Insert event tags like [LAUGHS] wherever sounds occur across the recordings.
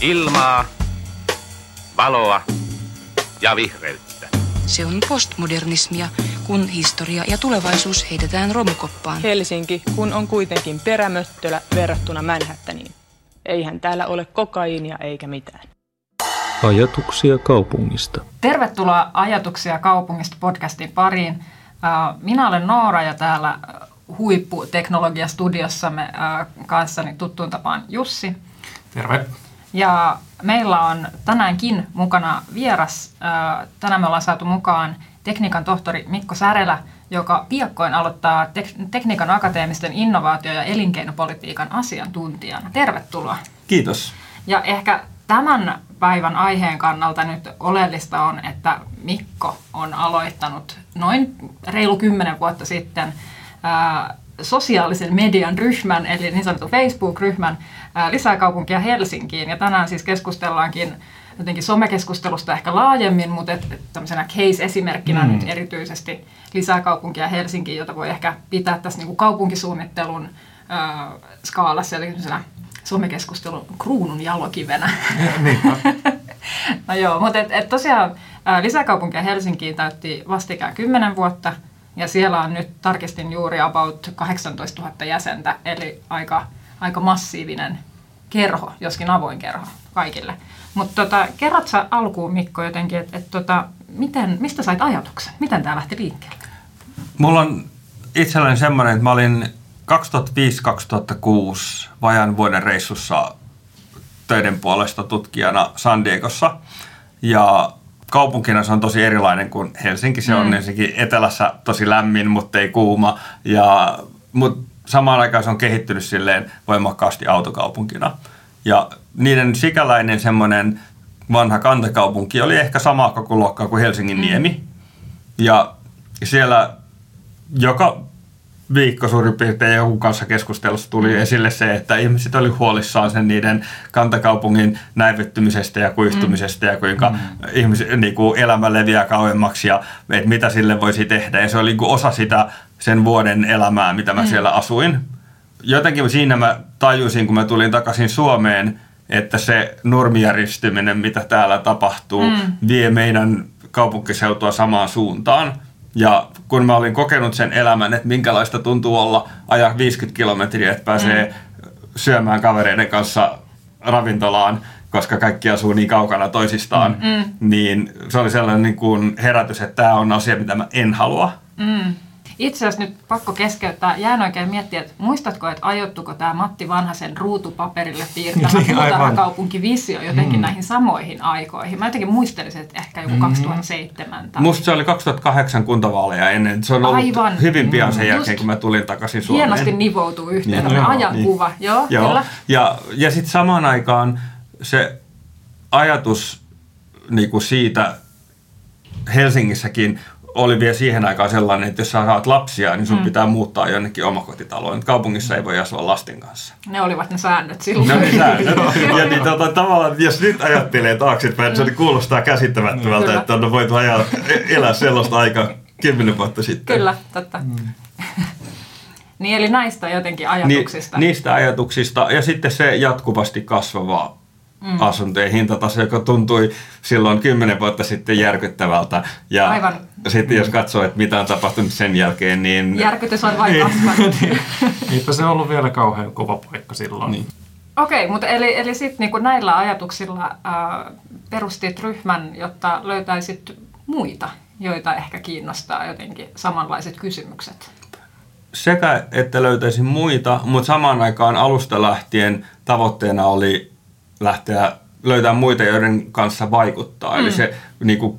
Ilmaa, valoa ja vihreyttä. Se on postmodernismia, kun historia ja tulevaisuus heitetään romukoppaan. Helsinki, kun on kuitenkin perämöttölä verrattuna Manhattaniin. Eihän täällä ole kokaiinia eikä mitään. Ajatuksia kaupungista. Tervetuloa Ajatuksia kaupungista podcastin pariin. Minä olen Noora ja täällä huipputeknologiastudiossamme kanssani tuttuun tapaan Jussi. Terve. Ja meillä on tänäänkin mukana vieras. Tänään me ollaan saatu mukaan tekniikan tohtori Mikko Särelä, joka piakkoin aloittaa tek- tekniikan akateemisten innovaatio- ja elinkeinopolitiikan asiantuntijana. Tervetuloa. Kiitos. Ja ehkä tämän päivän aiheen kannalta nyt oleellista on, että Mikko on aloittanut noin reilu kymmenen vuotta sitten sosiaalisen median ryhmän, eli niin sanotun Facebook-ryhmän lisää kaupunkia Helsinkiin. Ja tänään siis keskustellaankin jotenkin somekeskustelusta ehkä laajemmin, mutta et, et tämmöisenä case-esimerkkinä mm. nyt erityisesti lisää kaupunkia Helsinkiin, jota voi ehkä pitää tässä niin kuin kaupunkisuunnittelun äh, skaalassa, eli somekeskustelun kruunun jalokivenä. [LAUGHS] [LAUGHS] no joo, mutta et, et tosiaan lisäkaupunkia Helsinkiin täytti vastikään 10 vuotta, ja siellä on nyt, tarkistin juuri about 18 000 jäsentä, eli aika, aika massiivinen kerho, joskin avoin kerho kaikille. Mutta tota, kerrot sä alkuun Mikko jotenkin, että et, tota, miten, mistä sait ajatuksen? Miten tämä lähti liikkeelle? Mulla on itselläni semmoinen, että mä olin 2005-2006 vajan vuoden reissussa töiden puolesta tutkijana San Diegossa. Ja kaupunkina se on tosi erilainen kuin Helsinki. Se on mm. ensinnäkin etelässä tosi lämmin, mutta ei kuuma. Ja, mutta samaan aikaan se on kehittynyt silleen voimakkaasti autokaupunkina. Ja niiden sikäläinen semmoinen vanha kantakaupunki oli ehkä sama koko luokkaa kuin Helsingin mm. niemi. Ja siellä joka viikko suurin piirtein joku kanssa keskustelussa tuli mm. esille se, että ihmiset oli huolissaan sen niiden kantakaupungin näivettymisestä ja kuihtumisesta mm. ja kuinka mm. ihmis, niin kuin elämä leviää kauemmaksi ja että mitä sille voisi tehdä. Ja se oli niin kuin osa sitä sen vuoden elämää, mitä mä mm. siellä asuin. Jotenkin siinä mä tajusin, kun mä tulin takaisin Suomeen, että se normijärjestyminen, mitä täällä tapahtuu, mm. vie meidän kaupunkiseutua samaan suuntaan – ja kun mä olin kokenut sen elämän, että minkälaista tuntuu olla ajaa 50 kilometriä, että pääsee mm. syömään kavereiden kanssa ravintolaan, koska kaikki asuu niin kaukana toisistaan, mm. niin se oli sellainen niin kuin herätys, että tämä on asia, mitä mä en halua. Mm. Itse asiassa nyt pakko keskeyttää. Jään oikein miettiä, että muistatko, että ajoittuko tämä Matti Vanhasen ruutupaperille piirtämä niin, puutarhakaupunkivisio jotenkin mm. näihin samoihin aikoihin? Mä jotenkin muistelisin, että ehkä joku mm. 2007. Tai... Musta se oli 2008 kuntavaaleja ennen. Se on ollut Aivan. hyvin pian sen mm. jälkeen, Just kun mä tulin takaisin Suomeen. Hienosti nivoutuu yhteen niin, tämä ajankuva. Niin. Joo, Joo. Kyllä. Ja, ja sitten samaan aikaan se ajatus niin kuin siitä Helsingissäkin oli vielä siihen aikaan sellainen, että jos sä saat lapsia, niin sun mm. pitää muuttaa jonnekin omakotitaloon. Kaupungissa ei voi asua lasten kanssa. Ne olivat ne säännöt silloin. Ne oli säännöt. [LAUGHS] ja niin, tota, tavallaan, jos nyt ajattelee taaksepäin, se kuulostaa käsittämättömältä, Kyllä. että on voitu ajaa, elää sellaista aikaa kymmenen vuotta sitten. Kyllä, totta. Mm. [LAUGHS] niin eli näistä jotenkin ajatuksista. Ni, niistä ajatuksista ja sitten se jatkuvasti kasvava mm. asuntojen hintataso, joka tuntui silloin kymmenen vuotta sitten järkyttävältä. Ja Aivan. sitten jos katsoo, että mitä on tapahtunut sen jälkeen, niin... Järkytys on vain kasvanut. [LAUGHS] niin. Niinpä se on ollut vielä kauhean kova paikka silloin. Niin. Okei, okay, mutta eli, eli sitten niinku näillä ajatuksilla äh, perustit ryhmän, jotta löytäisit muita, joita ehkä kiinnostaa jotenkin samanlaiset kysymykset. Sekä, että löytäisin muita, mutta samaan aikaan alusta lähtien tavoitteena oli lähteä löytää muita, joiden kanssa vaikuttaa. Mm. Eli se niin kuin,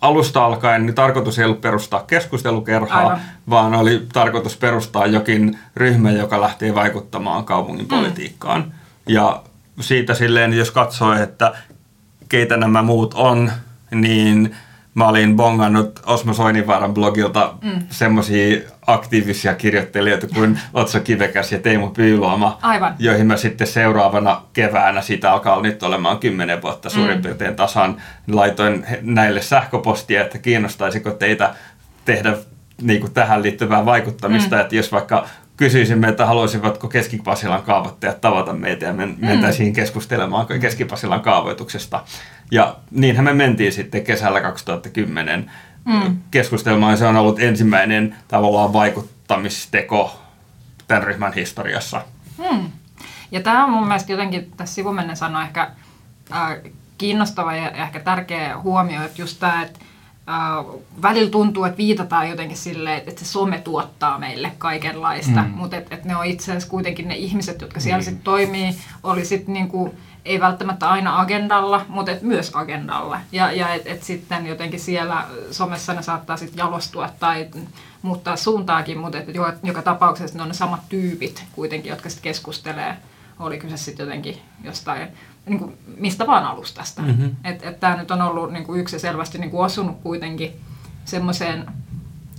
alusta alkaen niin tarkoitus ei ollut perustaa keskustelukerhoa, Aivan. vaan oli tarkoitus perustaa jokin ryhmä, joka lähtee vaikuttamaan kaupungin mm. politiikkaan. Ja siitä silleen, jos katsoo, että keitä nämä muut on, niin mä olin bongannut Osmo Soininvaaran blogilta mm. semmoisia aktiivisia kirjoittelijoita kuin Otso Kivekäs ja Teemu Pyyluoma, Aivan. joihin mä sitten seuraavana keväänä, siitä alkaa nyt olemaan kymmenen vuotta suurin mm. piirtein tasan, laitoin näille sähköpostia, että kiinnostaisiko teitä tehdä niin kuin tähän liittyvää vaikuttamista, mm. että jos vaikka kysyisimme, että haluaisivatko Keski-Pasilan kaavoittajat tavata meitä ja men- mentäisiin keskustelemaan Keski-Pasilan kaavoituksesta. Ja niinhän me mentiin sitten kesällä 2010 mm. keskustelemaan. Se on ollut ensimmäinen tavallaan vaikuttamisteko tämän ryhmän historiassa. Hmm. Ja tämä on mun mielestä jotenkin tässä sivumennen sanoa ehkä äh, kiinnostava ja ehkä tärkeä huomio, että just tämä, että äh, välillä tuntuu, että viitataan jotenkin silleen, että se some tuottaa meille kaikenlaista, mm. mutta että et ne on itse asiassa kuitenkin ne ihmiset, jotka siellä mm. sitten toimii, oli sitten niinku, ei välttämättä aina agendalla, mutta et myös agendalla. Ja, ja että et sitten jotenkin siellä somessa ne saattaa sitten jalostua tai muuttaa suuntaakin, mutta et joka, joka tapauksessa ne on ne samat tyypit kuitenkin, jotka sitten keskustelee. Oli kyse sitten jotenkin jostain, niin kuin mistä vaan alustasta. Mm-hmm. Että et tämä nyt on ollut niin kuin yksi selvästi niin kuin osunut kuitenkin semmoiseen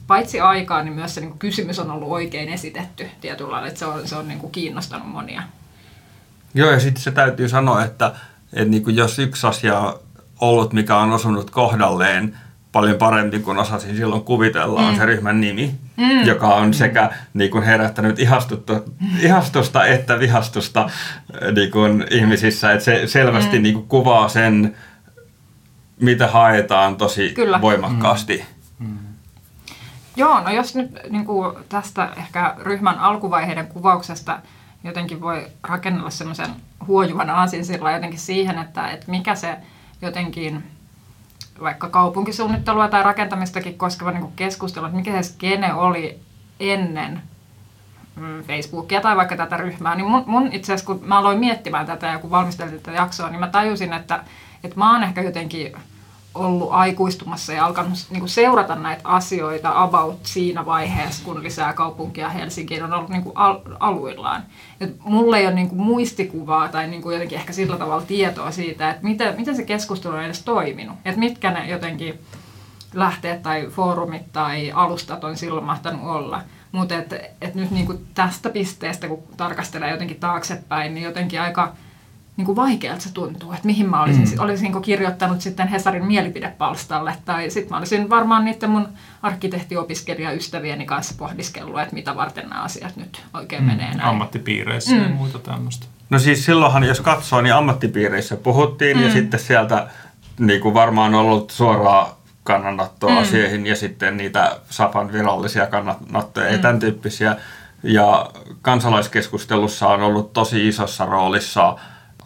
paitsi aikaan, niin myös se niin kuin kysymys on ollut oikein esitetty tietyllä lailla, että se on, se on niin kuin kiinnostanut monia. Joo, ja sitten se täytyy sanoa, että, että niin kuin jos yksi asia on ollut, mikä on osunut kohdalleen paljon parempi kuin osasin silloin kuvitella, mm. on se ryhmän nimi, mm. joka on sekä niin kuin herättänyt ihastusta että vihastusta niin kuin ihmisissä. Että se selvästi mm. niin kuin kuvaa sen, mitä haetaan tosi Kyllä. voimakkaasti. Mm. Mm. Joo, no jos nyt niin kuin tästä ehkä ryhmän alkuvaiheiden kuvauksesta – jotenkin voi rakennella semmoisen huojuvan aasin sillä jotenkin siihen, että, että mikä se jotenkin vaikka kaupunkisuunnittelua tai rakentamistakin koskeva niin keskustelu, että mikä se skene oli ennen mm, Facebookia tai vaikka tätä ryhmää, niin mun, mun itse asiassa kun mä aloin miettimään tätä ja kun valmistelin tätä jaksoa, niin mä tajusin, että, että mä oon ehkä jotenkin ollut aikuistumassa ja alkanut niin kuin seurata näitä asioita about siinä vaiheessa, kun lisää kaupunkia Helsinkiin on ollut niin kuin al- aluillaan. Et mulla ei ole niin kuin muistikuvaa tai niin kuin jotenkin ehkä sillä tavalla tietoa siitä, että miten, miten se keskustelu on edes toiminut. Että mitkä ne jotenkin lähteet tai foorumit tai alustat on silloin mahtanut olla. Mutta et, et nyt niin kuin tästä pisteestä, kun tarkastelee jotenkin taaksepäin, niin jotenkin aika niin kuin vaikealta se tuntuu, että mihin mä olisin, mm. olisinko kirjoittanut sitten Hesarin mielipidepalstalle, tai sitten mä olisin varmaan niiden mun arkkitehtiopiskelijaystävieni kanssa pohdiskellut, että mitä varten nämä asiat nyt oikein mm. menee näin. Ammattipiireissä mm. ja muita tämmöistä. No siis silloinhan, jos katsoo, niin ammattipiireissä puhuttiin, mm. ja sitten sieltä niin kuin varmaan ollut suoraa kannanottoa mm. siihen, ja sitten niitä Safan virallisia kannanottoja mm. ja tämän tyyppisiä. Ja kansalaiskeskustelussa on ollut tosi isossa roolissa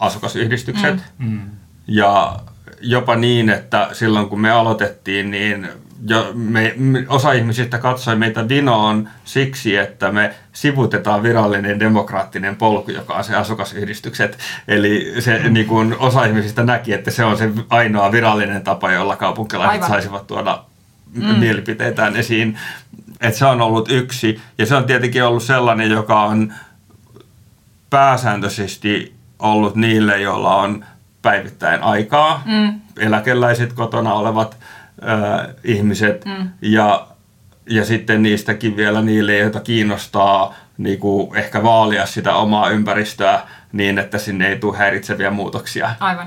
asukasyhdistykset. Mm. mm. Ja jopa niin, että silloin kun me aloitettiin, niin jo me, osa ihmisistä katsoi meitä vinoon siksi, että me sivutetaan virallinen demokraattinen polku, joka on se asukasyhdistykset. Eli se, mm. niin kuin osa ihmisistä näki, että se on se ainoa virallinen tapa, jolla kaupunkilaiset Aivan. saisivat tuoda mm. mielipiteitään esiin. Että se on ollut yksi. Ja se on tietenkin ollut sellainen, joka on pääsääntöisesti ollut niille, joilla on päivittäin aikaa, mm. eläkeläiset kotona olevat ö, ihmiset mm. ja, ja sitten niistäkin vielä niille, joita kiinnostaa niin kuin ehkä vaalia sitä omaa ympäristöä niin, että sinne ei tule häiritseviä muutoksia. Aivan.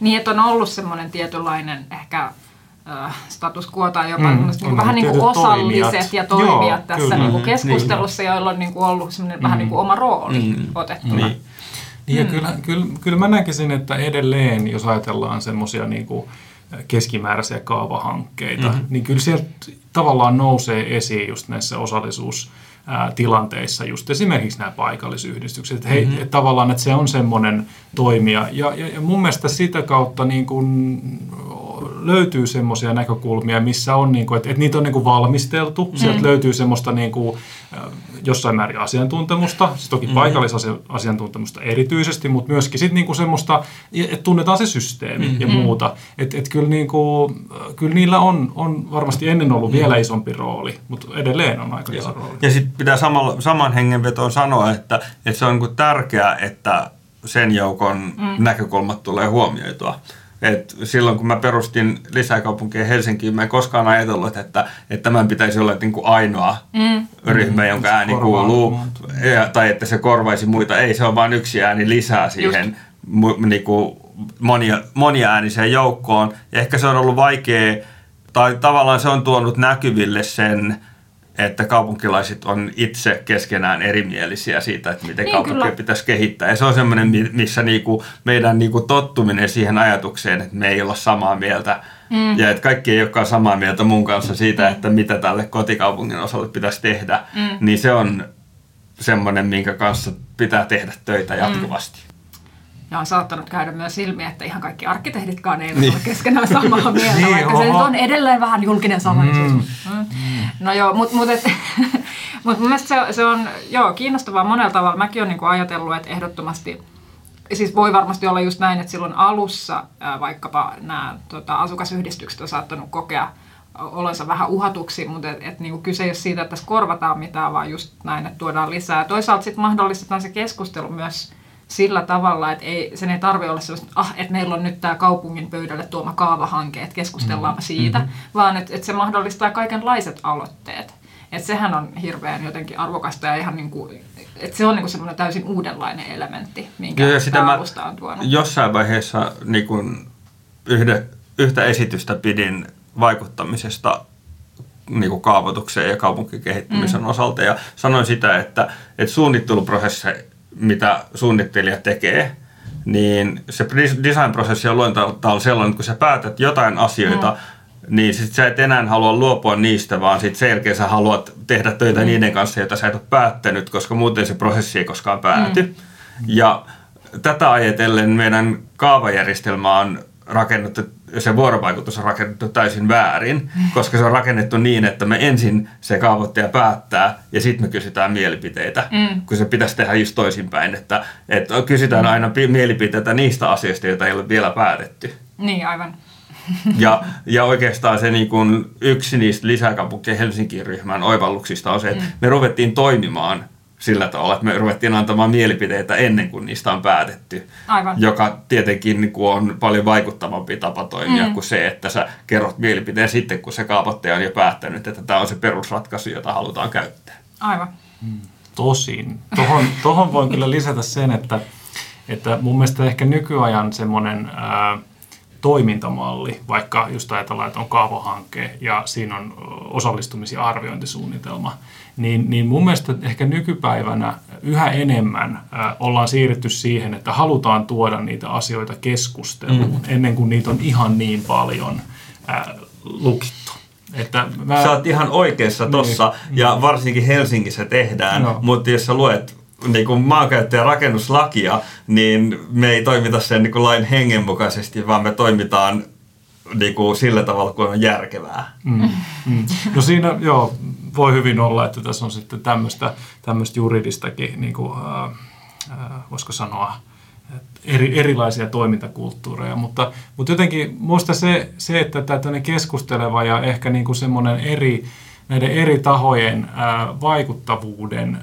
Niin, että on ollut semmoinen tietynlainen ehkä status quo tai jopa mm, niin vähän niin kuin osalliset toimijat. ja toimijat Joo, tässä kyllä, niin kuin keskustelussa, niin. joilla on niin kuin ollut semmoinen mm. vähän niin kuin oma rooli mm, otettuna. Niin. Niin ja mm. kyllä, kyllä, kyllä mä näkisin, että edelleen, jos ajatellaan semmoisia niin keskimääräisiä kaavahankkeita, mm-hmm. niin kyllä sieltä tavallaan nousee esiin just näissä osallisuus tilanteissa just esimerkiksi nämä paikallisyhdistykset. Että hei, mm-hmm. tavallaan, että se on semmoinen toimija. Ja, ja, ja mun mielestä sitä kautta niin kun löytyy semmoisia näkökulmia, missä on, niin kuin, että, että niitä on niin kuin valmisteltu. Mm. Sieltä löytyy semmoista niin kuin, jossain määrin asiantuntemusta, siis toki mm. paikallisasiantuntemusta erityisesti, mutta myöskin sit niin kuin semmoista, että tunnetaan se systeemi mm. ja muuta. Että et kyllä, niin kuin, kyllä niillä on, on varmasti ennen ollut mm. vielä isompi rooli, mutta edelleen on aika iso rooli. Ja sitten pitää samalla, saman hengenvetoon sanoa, että, että se on niin tärkeää, että sen joukon mm. näkökulmat tulee huomioitua. Et silloin kun mä perustin lisäkaupunkia Helsinkiin, mä en koskaan ajatellut, että, että tämän pitäisi olla niin kuin ainoa mm. ryhmä, jonka mm, ääni kuuluu, ja, tai että se korvaisi muita. Ei, se on vain yksi ääni lisää siihen mu, niin kuin monia, moniääniseen joukkoon. Ja ehkä se on ollut vaikea, tai tavallaan se on tuonut näkyville sen, että kaupunkilaiset on itse keskenään erimielisiä siitä, että miten Niin, kaupunkia kyllä. pitäisi kehittää. Ja se on semmoinen, mi- missä niinku meidän niinku tottuminen siihen ajatukseen, että me ei olla samaa mieltä mm. ja että kaikki ei olekaan samaa mieltä mun kanssa siitä, Mm. että mitä tälle kotikaupungin osalle pitäisi tehdä, mm. niin se on semmoinen, minkä kanssa pitää tehdä töitä jatkuvasti. Ja on saattanut käydä myös ilmi, että ihan kaikki arkkitehditkaan eivät Niin. ole keskenään samaa [LAUGHS] mieltä, Niin, vaikka se nyt oho. on edelleen vähän julkinen salaisuus. Mm. No joo, mutta mut, [LAUGHS] mut mun mielestä se, se on joo, kiinnostavaa monella tavalla. Mäkin olen niinku ajatellut, että ehdottomasti, siis voi varmasti olla just näin, että silloin alussa ää, vaikkapa nämä tota, asukasyhdistykset on saattanut kokea olonsa vähän uhatuksi, mutta et, et niinku kyse ei ole siitä, että tässä korvataan mitään, vaan just näin, että tuodaan lisää. Toisaalta sitten mahdollistetaan se keskustelu myös sillä tavalla, että ei, sen ei tarvitse olla sellaista, ah, että meillä on nyt tämä kaupungin pöydälle tuoma kaavahanke, että keskustellaanpa siitä, mm-hmm. vaan että, että se mahdollistaa kaikenlaiset aloitteet. Että sehän on hirveän jotenkin arvokasta ja ihan niin kuin, että se on niin kuin semmoinen täysin uudenlainen elementti, minkä Joo, ja sitä mä on tuonut. jossain vaiheessa niin kun yhde, yhtä esitystä pidin vaikuttamisesta niin kuin kaavoitukseen ja kaupunkikehittymisen mm. osalta ja sanoin sitä, että, että suunnitteluprosessi, mitä suunnittelija tekee, niin se design-prosessi on luonteeltaan sellainen, että kun sä päätät jotain asioita, mm. niin sit sä et enää halua luopua niistä, vaan sit sen jälkeen sä haluat tehdä töitä mm. niiden kanssa, joita sä et ole päättänyt, koska muuten se prosessi ei koskaan pääty. Mm. Ja tätä ajatellen meidän kaavajärjestelmä on rakennettu, se vuorovaikutus on rakennettu täysin väärin, koska se on rakennettu niin, että me ensin se kaavoittaja päättää ja sitten me kysytään mielipiteitä, mm. kun se pitäisi tehdä just toisinpäin, että, että kysytään aina pi- mielipiteitä niistä asioista, joita ei ole vielä päätetty. Niin, aivan. Ja, ja oikeastaan se niin kuin yksi niistä lisäkaupunkien Helsingin ryhmän oivalluksista on se, että me ruvettiin toimimaan sillä tavalla, että me ruvettiin antamaan mielipiteitä ennen kuin niistä on päätetty. Aivan. Joka tietenkin niin kuin on paljon vaikuttavampi tapa toimia mm. kuin se, että sä kerrot mielipiteen sitten, kun se kaavoittaja on jo päättänyt, että tämä on se perusratkaisu, jota halutaan käyttää. Aivan. Tosin. Tohon, [LAUGHS] tohon voin kyllä lisätä sen, että, että mun mielestä ehkä nykyajan semmoinen ää, toimintamalli, vaikka just ajatellaan, että on kaavohanke ja siinä on osallistumis- ja arviointisuunnitelma, niin, niin mun mielestä ehkä nykypäivänä yhä enemmän ää, ollaan siirretty siihen, että halutaan tuoda niitä asioita keskusteluun mm. ennen kuin niitä on ihan niin paljon ää, lukittu. Että mä, Sä oot ihan oikeassa tossa, niin. ja varsinkin Helsingissä tehdään, No. mutta jos sä luet niin kuin maankäyttö- ja rakennuslakia, niin me ei toimita sen niin kuin lain hengen mukaisesti, vaan me toimitaan niin kuin sillä tavalla, kun on järkevää. Mm, mm. No siinä joo, voi hyvin olla, että tässä on sitten tämmöistä, tämmöistä juridistakin, niin kuin, äh, voisiko sanoa, eri, erilaisia toimintakulttuureja, mutta, mutta jotenkin minusta se, se, että tämä keskusteleva ja ehkä niin kuin semmoinen eri, näiden eri tahojen vaikuttavuuden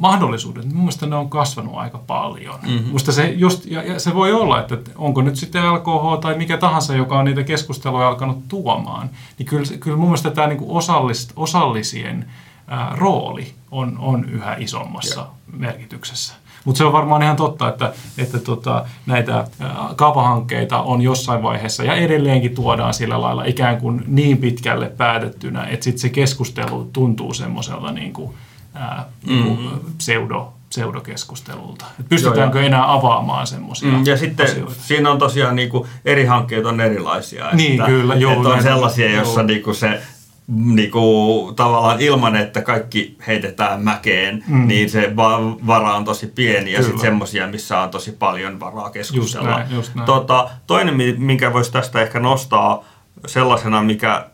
mahdollisuudet, mun mielestä ne on kasvanut aika paljon. Mm-hmm. Musta se, just, ja, ja se voi olla, että onko nyt sitten LKH tai mikä tahansa, joka on niitä keskusteluja alkanut tuomaan, niin kyllä, kyllä mun mielestä tämä niin osallist, osallisien ää, rooli on, on yhä isommassa Joo. merkityksessä. Mutta se on varmaan ihan totta, että, että tota, näitä ää, kaavahankkeita on jossain vaiheessa ja edelleenkin tuodaan sillä lailla ikään kuin niin pitkälle päätettynä, että sitten se keskustelu tuntuu semmoiselta niin kuin, ää, niin kuin pseudo, pseudokeskustelulta. Et pystytäänkö Joo, enää avaamaan semmoisia Mm, ja sitten asioita? siinä on tosiaan niin kuin, eri hankkeet on erilaisia. Niin, että, kyllä, joo, että on sellaisia, joissa Joo. niin kuin se niin kuin, tavallaan ilman, että kaikki heitetään mäkeen, mm. niin se va- vara on tosi pieni. Ja sitten semmoisia, missä on tosi paljon varaa keskustella. Just näin, just näin. Tota, toinen, mi- minkä voisi tästä ehkä nostaa sellaisena, mikä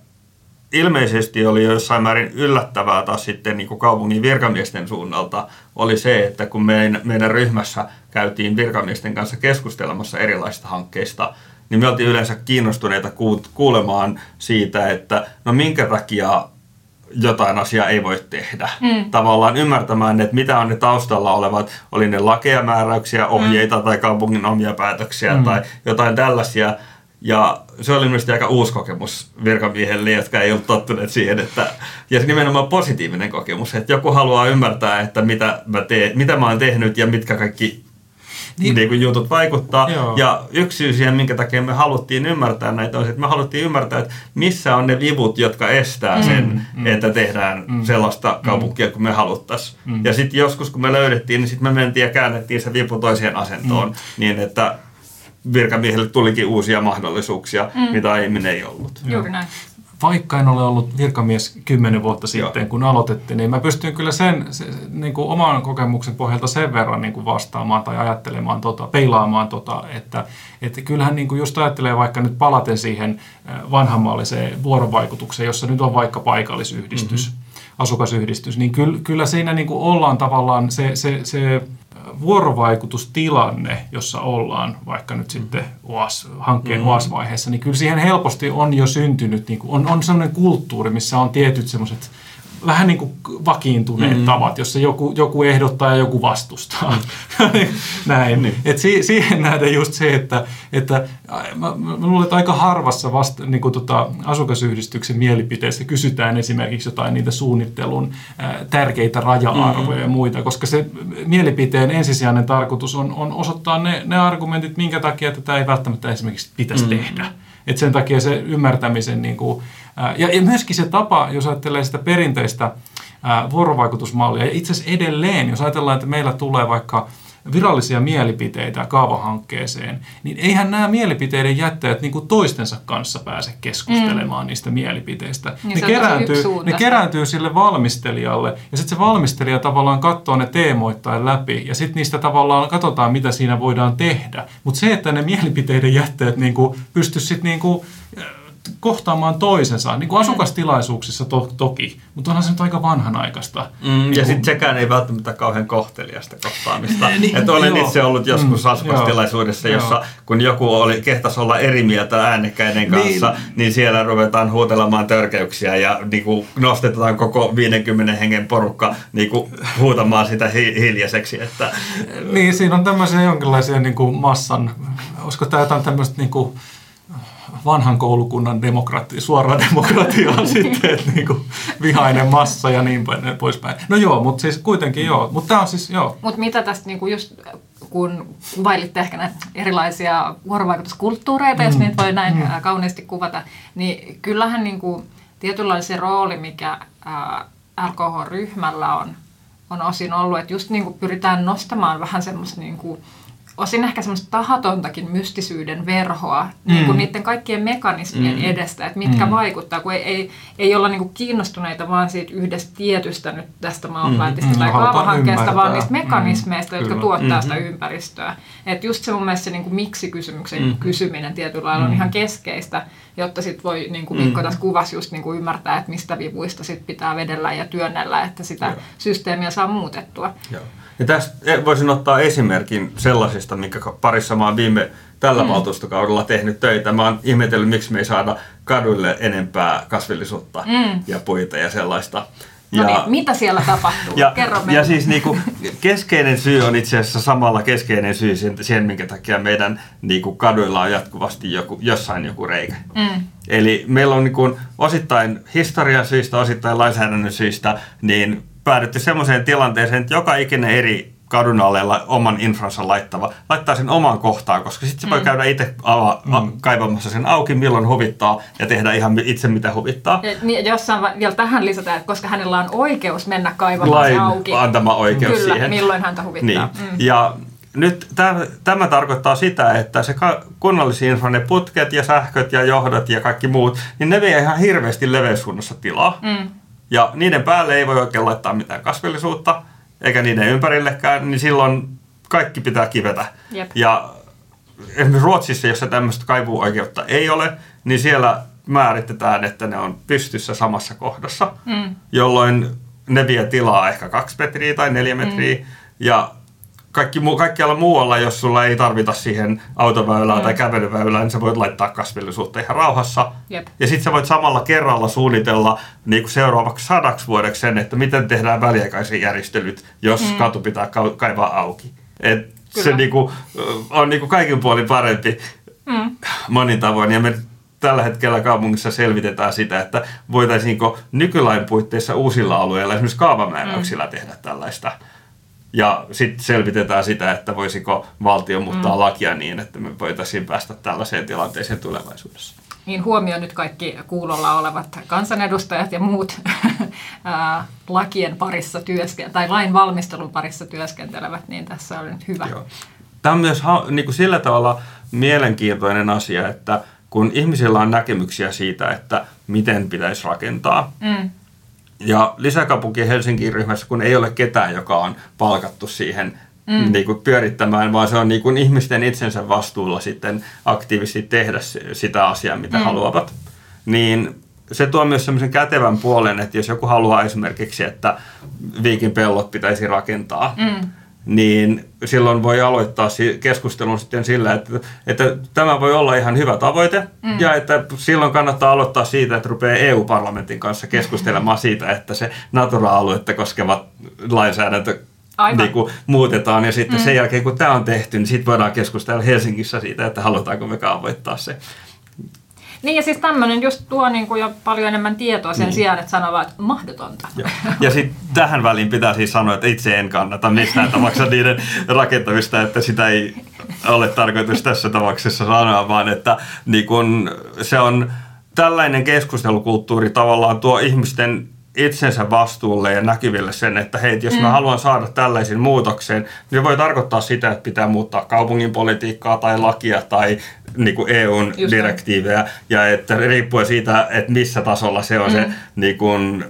ilmeisesti oli jossain määrin yllättävää taas sitten niin kuin kaupungin virkamiesten suunnalta, oli se, että kun meidän, meidän ryhmässä käytiin virkamiesten kanssa keskustelemassa erilaisista hankkeista, niin me oltiin yleensä kiinnostuneita kuulemaan siitä, että no minkä takia jotain asiaa ei voi tehdä. Mm. Tavallaan ymmärtämään, että mitä on ne taustalla olevat, oli ne lakeja, määräyksiä, ohjeita mm. tai kaupungin omia päätöksiä mm. tai jotain tällaisia. Ja se oli mielestäni aika uusi kokemus virkamiehelle, jotka ei ollut tottuneet siihen, että, ja se nimenomaan positiivinen kokemus, että joku haluaa ymmärtää, että mitä mä, teen, mitä mä oon tehnyt ja mitkä kaikki niin. Niin kuin jutut vaikuttaa. Joo. Ja yksi syy siihen, minkä takia me haluttiin ymmärtää näitä, on se, että me haluttiin ymmärtää, että missä on ne vivut, jotka estää sen, mm. että tehdään mm. sellaista kaupunkia kuin me haluttaisiin. Mm. Ja sitten joskus, kun me löydettiin, niin sitten me mentiin ja käännettiin se vipu toiseen asentoon, mm. niin että virkamiehille tulikin uusia mahdollisuuksia, mm. mitä aiemmin ei ollut. Juuri näin. Vaikka en ole ollut virkamies kymmenen vuotta sitten, Joo. kun aloitettiin, niin mä pystyn kyllä sen, se, niin kuin oman kokemuksen pohjalta sen verran niin kuin vastaamaan tai ajattelemaan, tota, peilaamaan, tota, että, että kyllähän niin kuin just ajattelee vaikka nyt palaten siihen äh, vanhanmaalliseen vuorovaikutukseen, jossa nyt on vaikka paikallisyhdistys, mm-hmm. Asukasyhdistys, niin kyllä, kyllä siinä niin kuin ollaan tavallaan se, se, se vuorovaikutustilanne, jossa ollaan vaikka nyt sitten UAS, hankkeen mm-hmm. UAS-vaiheessa, niin kyllä siihen helposti on jo syntynyt, niin kuin, on, on sellainen kulttuuri, missä on tietyt semmoiset vähän niin kuin vakiintuneet mm-hmm. tavat, jossa joku, joku ehdottaa ja joku vastustaa. [LAUGHS] Näin. Niin. Et si, siihen nähdään just se, että, että mä, mä luulen, että aika harvassa vasta, niin kuin tota, asukasyhdistyksen mielipiteessä kysytään esimerkiksi jotain niitä suunnittelun ää, tärkeitä raja-arvoja mm-hmm. ja muita, koska se mielipiteen ensisijainen tarkoitus on, on osoittaa ne, ne argumentit, minkä takia tätä ei välttämättä esimerkiksi pitäisi mm-hmm. tehdä. Et sen takia se ymmärtämisen, niin kuin, ja, ja myöskin se tapa, jos ajattelee sitä perinteistä vuorovaikutusmallia, ja itse asiassa edelleen, jos ajatellaan, että meillä tulee vaikka virallisia mielipiteitä kaavahankkeeseen, niin eihän nämä mielipiteiden jättäjät niin kuin toistensa kanssa pääse keskustelemaan mm. niistä mielipiteistä. Niin ne, kerääntyy, ne kerääntyy sille valmistelijalle, ja sitten se valmistelija tavallaan katsoo ne teemoittain läpi, ja sitten niistä tavallaan katsotaan, mitä siinä voidaan tehdä. Mutta se, että ne mielipiteiden jättäjät niin pystyisivät sitten niin kuin, kohtaamaan toisensa, niin kuin asukastilaisuuksissa to- toki, mutta onhan se nyt aika vanhanaikaista. Mm, Niin ja kuin- sitten sekään ei välttämättä kauhean kohteliasta kohtaamista. [LAUGHS] Niin, että olen joo. itse ollut joskus Mm, asukastilaisuudessa, joo. jossa kun joku oli, kehtas olla eri mieltä äänekkäiden kanssa, niin, niin siellä ruvetaan huutelemaan törkeyksiä ja niin kuin nostetaan koko 50 hengen porukka niin kuin huutamaan sitä hi- hiljaiseksi. Että, Niin, siinä on tämmöisiä jonkinlaisia niin kuin massan, olisiko tämä jotain tämmöistä niin kuin vanhan koulukunnan demokrati, suoraa demokratiaa [LAUGHS] sitten, että niin kuin vihainen massa ja niin päin- poispäin. No joo, mutta siis kuitenkin joo. Mutta tämä on siis, joo. Mutta mitä tästä niinku just, kun kuvailitte ehkä näitä erilaisia vuorovaikutuskulttuureita, jos niitä voi näin ää, kauniisti kuvata, niin kyllähän niinku tietynlainen se rooli, mikä ää, RKH-ryhmällä on, on osin ollut, että just niinku pyritään nostamaan vähän semmoista niinku, osin ehkä semmoista tahatontakin mystisyyden verhoa mm. niin kuin niiden kaikkien mekanismien mm. edestä, että mitkä mm. vaikuttaa, kun ei, ei, ei olla niin kuin kiinnostuneita vaan siitä yhdestä tietystä nyt tästä maanpäätistä Mm. tai Mm, halutaan kaavahankkeesta, vaan niistä mekanismeista, Mm. jotka Kyllä. tuottaa sitä ympäristöä. Että just se mun mielestä se niin kuin miksi-kysymyksen kysyminen tietyllä lailla on ihan keskeistä, jotta sit voi, niin kuin Mikko tässä kuvasi, just niin kuin ymmärtää, että mistä vivuista sit pitää vedellä ja työnnellä, että sitä systeemiä saa muutettua. Joo. Ja tästä e- voisin ottaa esimerkin sellaisista, mikä parissa mä oon viime tällä mm. valtuustokaudella tehnyt töitä. Mä oon ihmetellyt, miksi me ei saada kaduille enempää kasvillisuutta mm. ja puita ja sellaista. No ja, niin, mitä siellä tapahtuu? ja, Kerro ja meille. siis niinku, keskeinen syy on itse asiassa samalla keskeinen syy sen, sen minkä takia meidän niinku, kaduilla on jatkuvasti joku, jossain joku reikä. Mm. Eli meillä on niin osittain historian syistä, osittain lainsäädännön syistä, niin päädytty semmoiseen tilanteeseen, että joka ikinen eri kadun alueella oman infransa laittava laittaa sen omaan kohtaan, koska sitten se voi käydä itse ava, a, kaivamassa sen auki, milloin huvittaa ja tehdä ihan itse mitä huvittaa. Ja, niin, jossain va- vielä tähän lisätään, että koska hänellä on oikeus mennä kaivamaan se Lain auki. antama oikeus Kyllä, siihen. milloin häntä huvittaa. Niin. Mm. Ja nyt tämä, tämä tarkoittaa sitä, että se kunnallisinfra, ne putket ja sähköt ja johdot ja kaikki muut, niin ne vie ihan hirveästi leveyssuunnassa tilaa. Mm. Ja niiden päälle ei voi oikein laittaa mitään kasvillisuutta, eikä niiden ympärillekään, niin silloin kaikki pitää kivetä. Jep. Ja esimerkiksi Ruotsissa, jossa tämmöistä kaivuoikeutta ei ole, niin siellä määritetään, että ne on pystyssä samassa kohdassa, Mm. jolloin ne vie tilaa ehkä kaksi metriä tai neljä metriä. Mm. Ja kaikki, kaikkialla muualla, jos sulla ei tarvita siihen autoväylää mm. tai kävelyväylää, niin sä voit laittaa kasvillisuutta ihan rauhassa. Jep. Ja sitten sä voit samalla kerralla suunnitella niin kuin seuraavaksi sadaksi vuodeksi sen, että miten tehdään väliaikaisia järjestelyt, jos mm. katu pitää ka- kaivaa auki. Et se niin kuin, on niin kuin kaikin puolin parempi Mm. monin tavoin. Ja me tällä hetkellä kaupungissa selvitetään sitä, että voitaisiinko nykylain puitteissa uusilla alueilla, esimerkiksi kaavamääräyksillä, mm. tehdä tällaista Ja sitten selvitetään sitä, että voisiko valtio muuttaa mm. lakia niin, että me voitaisiin päästä tällaiseen tilanteeseen tulevaisuudessa. Niin huomioon nyt kaikki kuulolla olevat kansanedustajat ja muut [LAUGHS] lakien parissa työskentelevät, tai lain valmistelun parissa työskentelevät, niin tässä on nyt hyvä. Joo. Tämä on myös niin kuin sillä tavalla mielenkiintoinen asia, että kun ihmisillä on näkemyksiä siitä, että miten pitäisi rakentaa, mm. Ja lisäkaupunki Helsingin ryhmässä, kun ei ole ketään, joka on palkattu siihen mm. niin kuin pyörittämään, vaan se on niin kuin ihmisten itsensä vastuulla sitten aktiivisesti tehdä sitä asiaa, mitä mm. haluavat, niin se tuo myös semmoisen kätevän puolen, että jos joku haluaa esimerkiksi, että Viikin pellot pitäisi rakentaa, mm niin silloin voi aloittaa keskustelun sitten sillä, että, että tämä voi olla ihan hyvä tavoite mm. ja että silloin kannattaa aloittaa siitä, että rupeaa EU-parlamentin kanssa keskustelemaan siitä, että se natura-aluetta koskevat lainsäädäntö niin kuin, muutetaan ja sitten mm. sen jälkeen kun tämä on tehty, niin sitten voidaan keskustella Helsingissä siitä, että halutaanko me kaavoittaa se niin ja siis tämmöinen just tuo niin kuin jo paljon enemmän tietoa sen niin. sijaan, että sanoo että mahdotonta. Ja, ja sitten tähän väliin pitää siis sanoa, että itse en kannata mistään tapauksessa niiden rakentamista, että sitä ei ole tarkoitus tässä tapauksessa sanoa, vaan että niin kun se on tällainen keskustelukulttuuri tavallaan tuo ihmisten itsensä vastuulle ja näkyville sen, että hei, jos mm. mä haluan saada tällaisen muutoksen, niin voi tarkoittaa sitä, että pitää muuttaa kaupungin politiikkaa tai lakia tai niin kuin EUn Just direktiivejä, ja että riippuen siitä, että missä tasolla se on mm. se niin kuin,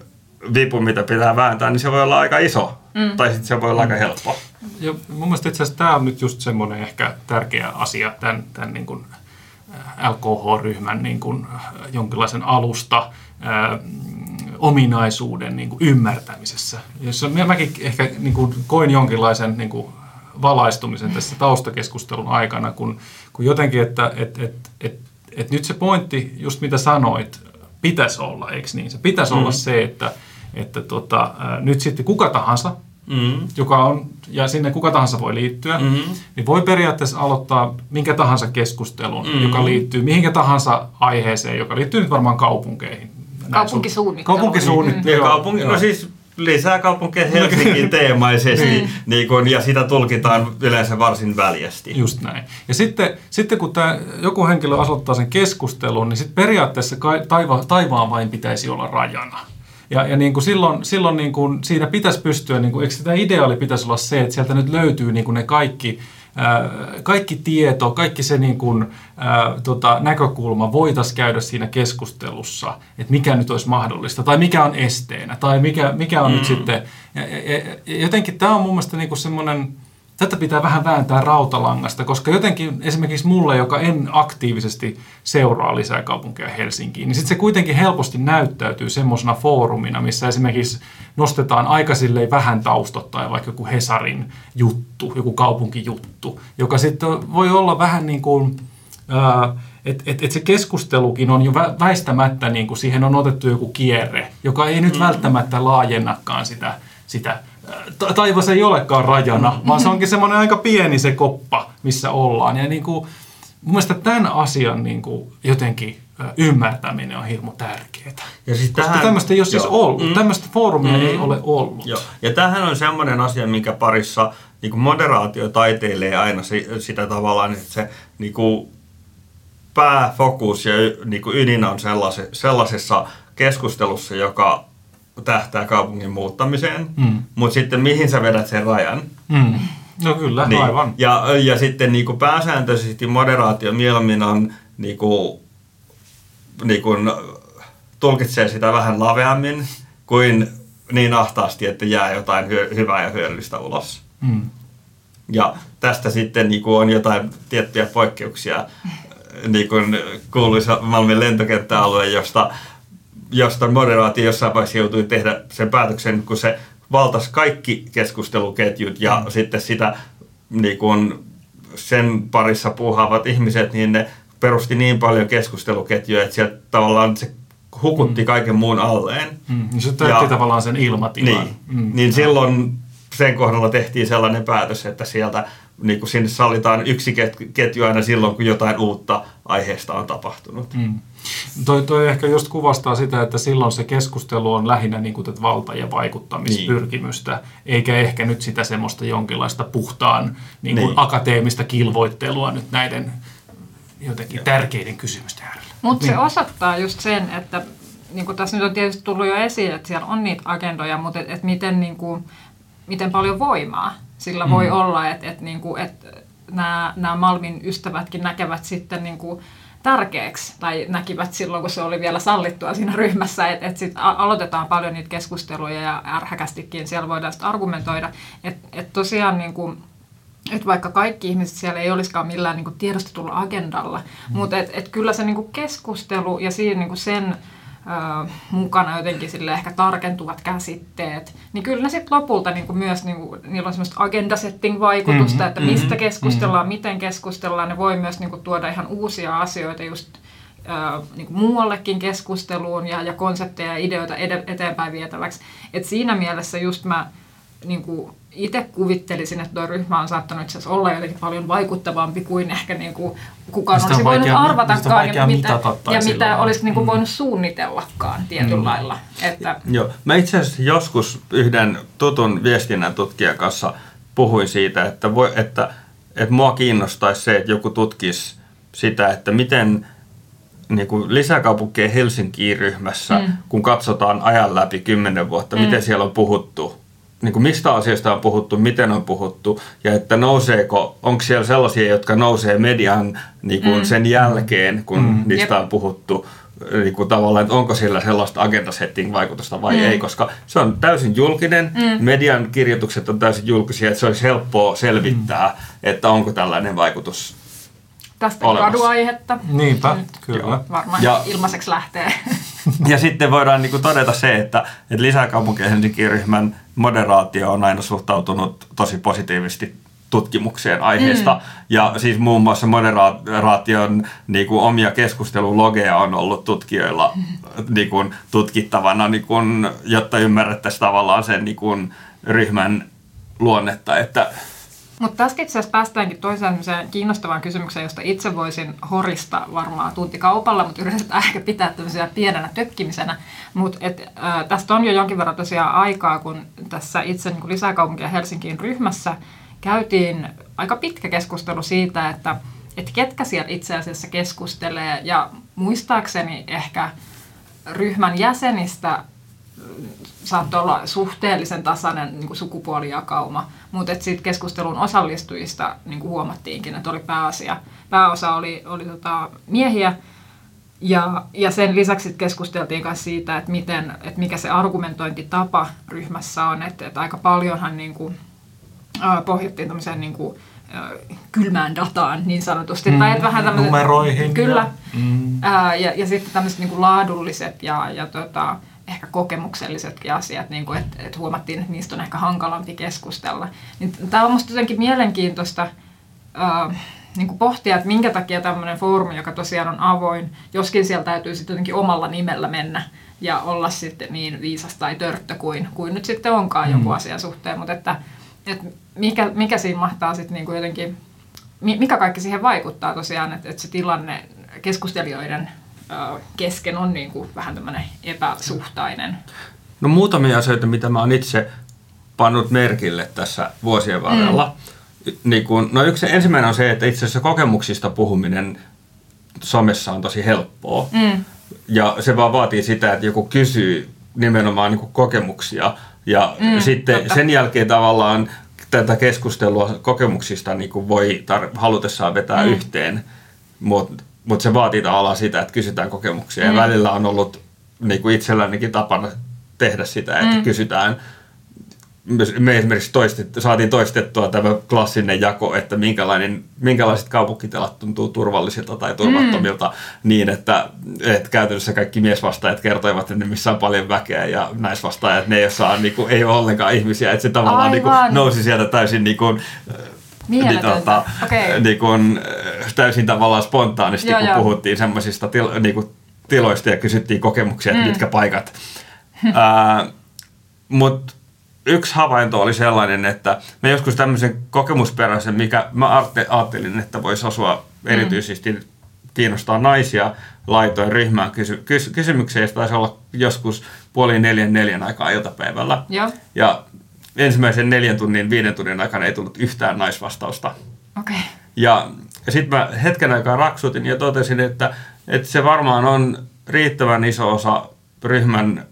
vipu, mitä pitää vääntää, niin se voi olla aika iso, mm. tai sitten se voi olla mm. aika helppo. Ja mun mielestä itse asiassa tämä on nyt just semmoinen ehkä tärkeä asia tämän, tämän niin kuin LKH-ryhmän niin kuin jonkinlaisen alusta, ominaisuuden niin kuin ymmärtämisessä. Jossa mäkin ehkä niin kuin, koin jonkinlaisen niin kuin, valaistumisen tässä taustakeskustelun aikana, kun, kun jotenkin, että et, et, et, et nyt se pointti, just mitä sanoit, pitäisi olla, eikö niin? Se pitäisi mm. olla se, että, että tota, nyt sitten kuka tahansa, mm. joka on, ja sinne kuka tahansa voi liittyä, mm. niin voi periaatteessa aloittaa minkä tahansa keskustelun, mm. joka liittyy mihinkä tahansa aiheeseen, joka liittyy nyt varmaan kaupunkeihin Kaupunkisuunnittelu. Kaupunkisuunnittelu. Mm. Kaupunki, no siis lisää kaupunkeja Helsingin [LAUGHS] teemaisesti niin. niin kun, ja sitä tulkitaan yleensä varsin väljästi. Just näin. Ja sitten, sitten kun tämä, joku henkilö aloittaa sen keskustelun, niin sitten periaatteessa taiva, taivaan vain pitäisi olla rajana. Ja, ja niin kuin silloin, silloin niin kuin siinä pitäisi pystyä, niin kuin, eikö tämä ideaali pitäisi olla se, että sieltä nyt löytyy niin kuin ne kaikki kaikki tieto, kaikki se niin kuin, ää, tota, näkökulma voitaisiin käydä siinä keskustelussa, että mikä nyt olisi mahdollista, tai mikä on esteenä, tai mikä, mikä on mm. nyt sitten, ja, ja, ja jotenkin tämä on mun mielestä niin kuin semmoinen, tätä pitää vähän vääntää rautalangasta, koska jotenkin esimerkiksi mulle, joka en aktiivisesti seuraa lisää kaupunkeja Helsinkiin, niin sitten se kuitenkin helposti näyttäytyy semmoisena foorumina, missä esimerkiksi nostetaan aika vähän taustottaa, vaikka joku Hesarin juttu, joku kaupunkijuttu, joka sitten voi olla vähän niin kuin, että et, et se keskustelukin on jo väistämättä, niin kuin siihen on otettu joku kierre, joka ei nyt mm. välttämättä laajennakaan sitä, sitä taivas ei olekaan rajana, vaan se onkin semmoinen aika pieni se koppa, missä ollaan. Ja niin kuin, mun mielestä tämän asian niin kuin jotenkin ymmärtäminen on hirmu tärkeää. Ja siis Koska tähän, tämmöistä ei ole siis ollut, mm, tämmöistä foorumia mm, ei ole ollut. Joo. Ja tähän on semmoinen asia, minkä parissa niin kuin moderaatio taiteilee aina sitä tavallaan, että se niin kuin pääfokus ja niin kuin ydin on sellaisessa keskustelussa, joka tähtää kaupungin muuttamiseen, mm. mutta sitten mihin sä vedät sen rajan? Mm. No kyllä, niin. aivan. Ja, ja sitten niin kuin pääsääntöisesti moderaatio mieluummin on niin kuin, niin kuin, tulkitsee sitä vähän laveammin kuin niin ahtaasti, että jää jotain hy- hyvää ja hyödyllistä ulos. Mm. Ja tästä sitten niin kuin on jotain tiettyjä poikkeuksia, niin kuin kuuluisa Malmin lentokenttäalue, josta josta moderaatio jossain vaiheessa joutui tehdä sen päätöksen, kun se valtasi kaikki keskusteluketjut ja mm. sitten sitä niin kun sen parissa puuhaavat ihmiset, niin ne perusti niin paljon keskusteluketjuja, että sieltä tavallaan se hukutti mm. kaiken muun alleen. Mm. Niin se täytti ja, tavallaan sen ilmatilan. Niin, mm. niin silloin sen kohdalla tehtiin sellainen päätös, että sieltä niin kuin sinne sallitaan yksi ketju aina silloin, kun jotain uutta aiheesta on tapahtunut. Mm. Toi, toi ehkä just kuvastaa sitä, että silloin se keskustelu on lähinnä niin kuin valta- ja vaikuttamispyrkimystä, niin. eikä ehkä nyt sitä semmoista jonkinlaista puhtaan niin kuin niin. akateemista kilvoittelua nyt näiden jotenkin Joo. tärkeiden kysymysten äärellä. Mutta niin. se osoittaa just sen, että niin kuin tässä nyt on tietysti tullut jo esiin, että siellä on niitä agendoja, mutta että et miten, niin kuin, miten paljon voimaa sillä mm. voi olla, että et, niin kuin, et nämä, nämä Malmin ystävätkin näkevät sitten niin kuin tärkeäksi, tai näkivät silloin, kun se oli vielä sallittua siinä ryhmässä, että et sitten aloitetaan paljon niitä keskusteluja ja ärhäkästikin siellä voidaan sitten argumentoida, että et tosiaan niin kuin, että vaikka kaikki ihmiset siellä ei olisikaan millään niin kuin tiedostetulla agendalla, mm. mutta et, et kyllä se niin kuin keskustelu ja siinä niin kuin sen mukana jotenkin sille ehkä tarkentuvat käsitteet, niin kyllä ne sitten lopulta niin kuin myös, niin kuin, niillä on semmoista agenda setting vaikutusta, mm-hmm, että mistä mm-hmm, keskustellaan, mm-hmm. miten keskustellaan, ne voi myös niin kuin, tuoda ihan uusia asioita just äh, niin kuin muuallekin keskusteluun ja, ja konsepteja ja ideoita ed- eteenpäin vietäväksi. Et siinä mielessä just mä niin kuin itse kuvittelisin, että tuo ryhmä on saattanut itse asiassa olla jotenkin paljon vaikuttavampi kuin ehkä niin kuin kukaan olisi voinut vaikea, arvatakaan ja mitä, ja mitä olisi niin kuin mm. voinut suunnitellakaan tietyllä mm. lailla. Että... Joo. Mä itse asiassa joskus yhden tutun viestinnän tutkijan kanssa puhuin siitä, että, voi, että, että mua kiinnostaisi se, että joku tutkisi sitä, että miten niin kuin lisäkaupunkien Helsinkiin ryhmässä, mm. kun katsotaan ajan läpi kymmenen vuotta, mm. miten siellä on puhuttu niin kuin mistä asiasta on puhuttu, miten on puhuttu ja että nouseeko, onko siellä sellaisia, jotka nousee median niin kuin mm. sen jälkeen, kun mm. niistä Jep. on puhuttu, niin kuin tavallaan, että onko sillä sellaista agenda-setting vaikutusta vai mm. ei, koska se on täysin julkinen, mm. median kirjoitukset on täysin julkisia, että se olisi helppoa selvittää, mm. että onko tällainen vaikutus Tästä kaduaihetta. Niinpä, Nyt kyllä. Varmaan ja, ilmaiseksi lähtee. Ja sitten voidaan niin kuin todeta se, että, että lisäkaupunkien ryhmän moderaatio on aina suhtautunut tosi positiivisesti tutkimukseen aiheesta. Mm. Ja siis muun muassa moderaation niin kuin, omia keskustelulogeja on ollut tutkijoilla [LAUGHS] niin kuin, tutkittavana, niin kuin, jotta ymmärrettäisiin tavallaan sen niin kuin, ryhmän luonnetta. Että mutta tässä itse asiassa päästäänkin toiseen kiinnostavaan kysymykseen, josta itse voisin horista varmaan tuntikaupalla, mutta yritetään ehkä pitää tämmöisiä pienenä tökkimisenä. Mutta äh, tästä on jo jonkin verran tosiaan aikaa, kun tässä itse niin lisäkaupunkia Helsinkiin ryhmässä käytiin aika pitkä keskustelu siitä, että, että ketkä siellä itse asiassa keskustelee. Ja muistaakseni ehkä ryhmän jäsenistä saattoi olla suhteellisen tasainen niin kuin sukupuolijakauma, mutta sitten keskustelun osallistujista niin kuin huomattiinkin, että oli pääasia. Pääosa oli, oli tota, miehiä, ja, ja sen lisäksi keskusteltiin myös siitä, että, miten, että mikä se argumentointitapa ryhmässä on, että, että aika paljonhan niin kuin, äh, pohjattiin tämmöiseen niin kuin, äh, kylmään dataan niin sanotusti. Mm, tai että vähän numeroihin. Kyllä. Ja, mm. äh, ja, ja sitten tämmöiset niin kuin laadulliset ja, ja tota, ehkä kokemuksellisetkin asiat, niin kuin, että, että huomattiin, että niistä on ehkä hankalampi keskustella. Niin tämä on minusta jotenkin mielenkiintoista äh, niin kuin pohtia, että minkä takia tämmöinen foorumi, joka tosiaan on avoin, joskin siellä täytyy sitten jotenkin omalla nimellä mennä ja olla sitten niin viisas tai törttö kuin, kuin nyt sitten onkaan mm. joku asian suhteen, mutta että, että mikä, mikä siinä mahtaa sitten niin kuin jotenkin, mikä kaikki siihen vaikuttaa tosiaan, että, että se tilanne keskustelijoiden kesken on niin kuin vähän tämmöinen epäsuhtainen. No muutamia asioita, mitä mä oon itse pannut merkille tässä vuosien varrella. Mm. Niin kun, no yksi ensimmäinen on se, että itse asiassa kokemuksista puhuminen somessa on tosi helppoa. Mm. Ja se vaan vaatii sitä, että joku kysyy nimenomaan niin kokemuksia. Ja mm, sitten totta. sen jälkeen tavallaan tätä keskustelua kokemuksista niin kuin voi tar- halutessaan vetää mm. yhteen. Mutta mutta se vaatii tavallaan sitä, että kysytään kokemuksia. Mm. Ja välillä on ollut niin kuin itsellänikin tapana tehdä sitä, että mm. kysytään me esimerkiksi toistet, saatiin toistettua tämä klassinen jako, että minkälainen, minkälaiset kaupunkitilat tuntuu turvallisilta tai turvattomilta mm. niin, että, että käytännössä kaikki miesvastaajat kertoivat, että missä on paljon väkeä ja naisvastaajat, ne ei, saa, niin kuin, ei ole ollenkaan ihmisiä, että se tavallaan niin kuin, nousi sieltä täysin niin kuin, niin, tota, okay. niin kun, äh, täysin tavallaan spontaanisti, joo, kun joo. puhuttiin semmoisista til, niin kuin tiloista ja kysyttiin kokemuksia, että mm. mitkä paikat. uh, Mutta yksi havainto oli sellainen, että me joskus tämmöisen kokemusperäisen, mikä mä ajattelin, että voisi asua mm. erityisesti mm. kiinnostaa naisia, laitoin ryhmään kysy- kys- kysymyksiä, ja se taisi olla joskus puoli neljän neljän aikaa iltapäivällä. Joo, Ja ensimmäisen neljän tunnin, viiden tunnin aikana ei tullut yhtään naisvastausta. okei. Okay. Ja sitten mä hetken aikaa raksutin ja totesin, että, että se varmaan on riittävän iso osa ryhmän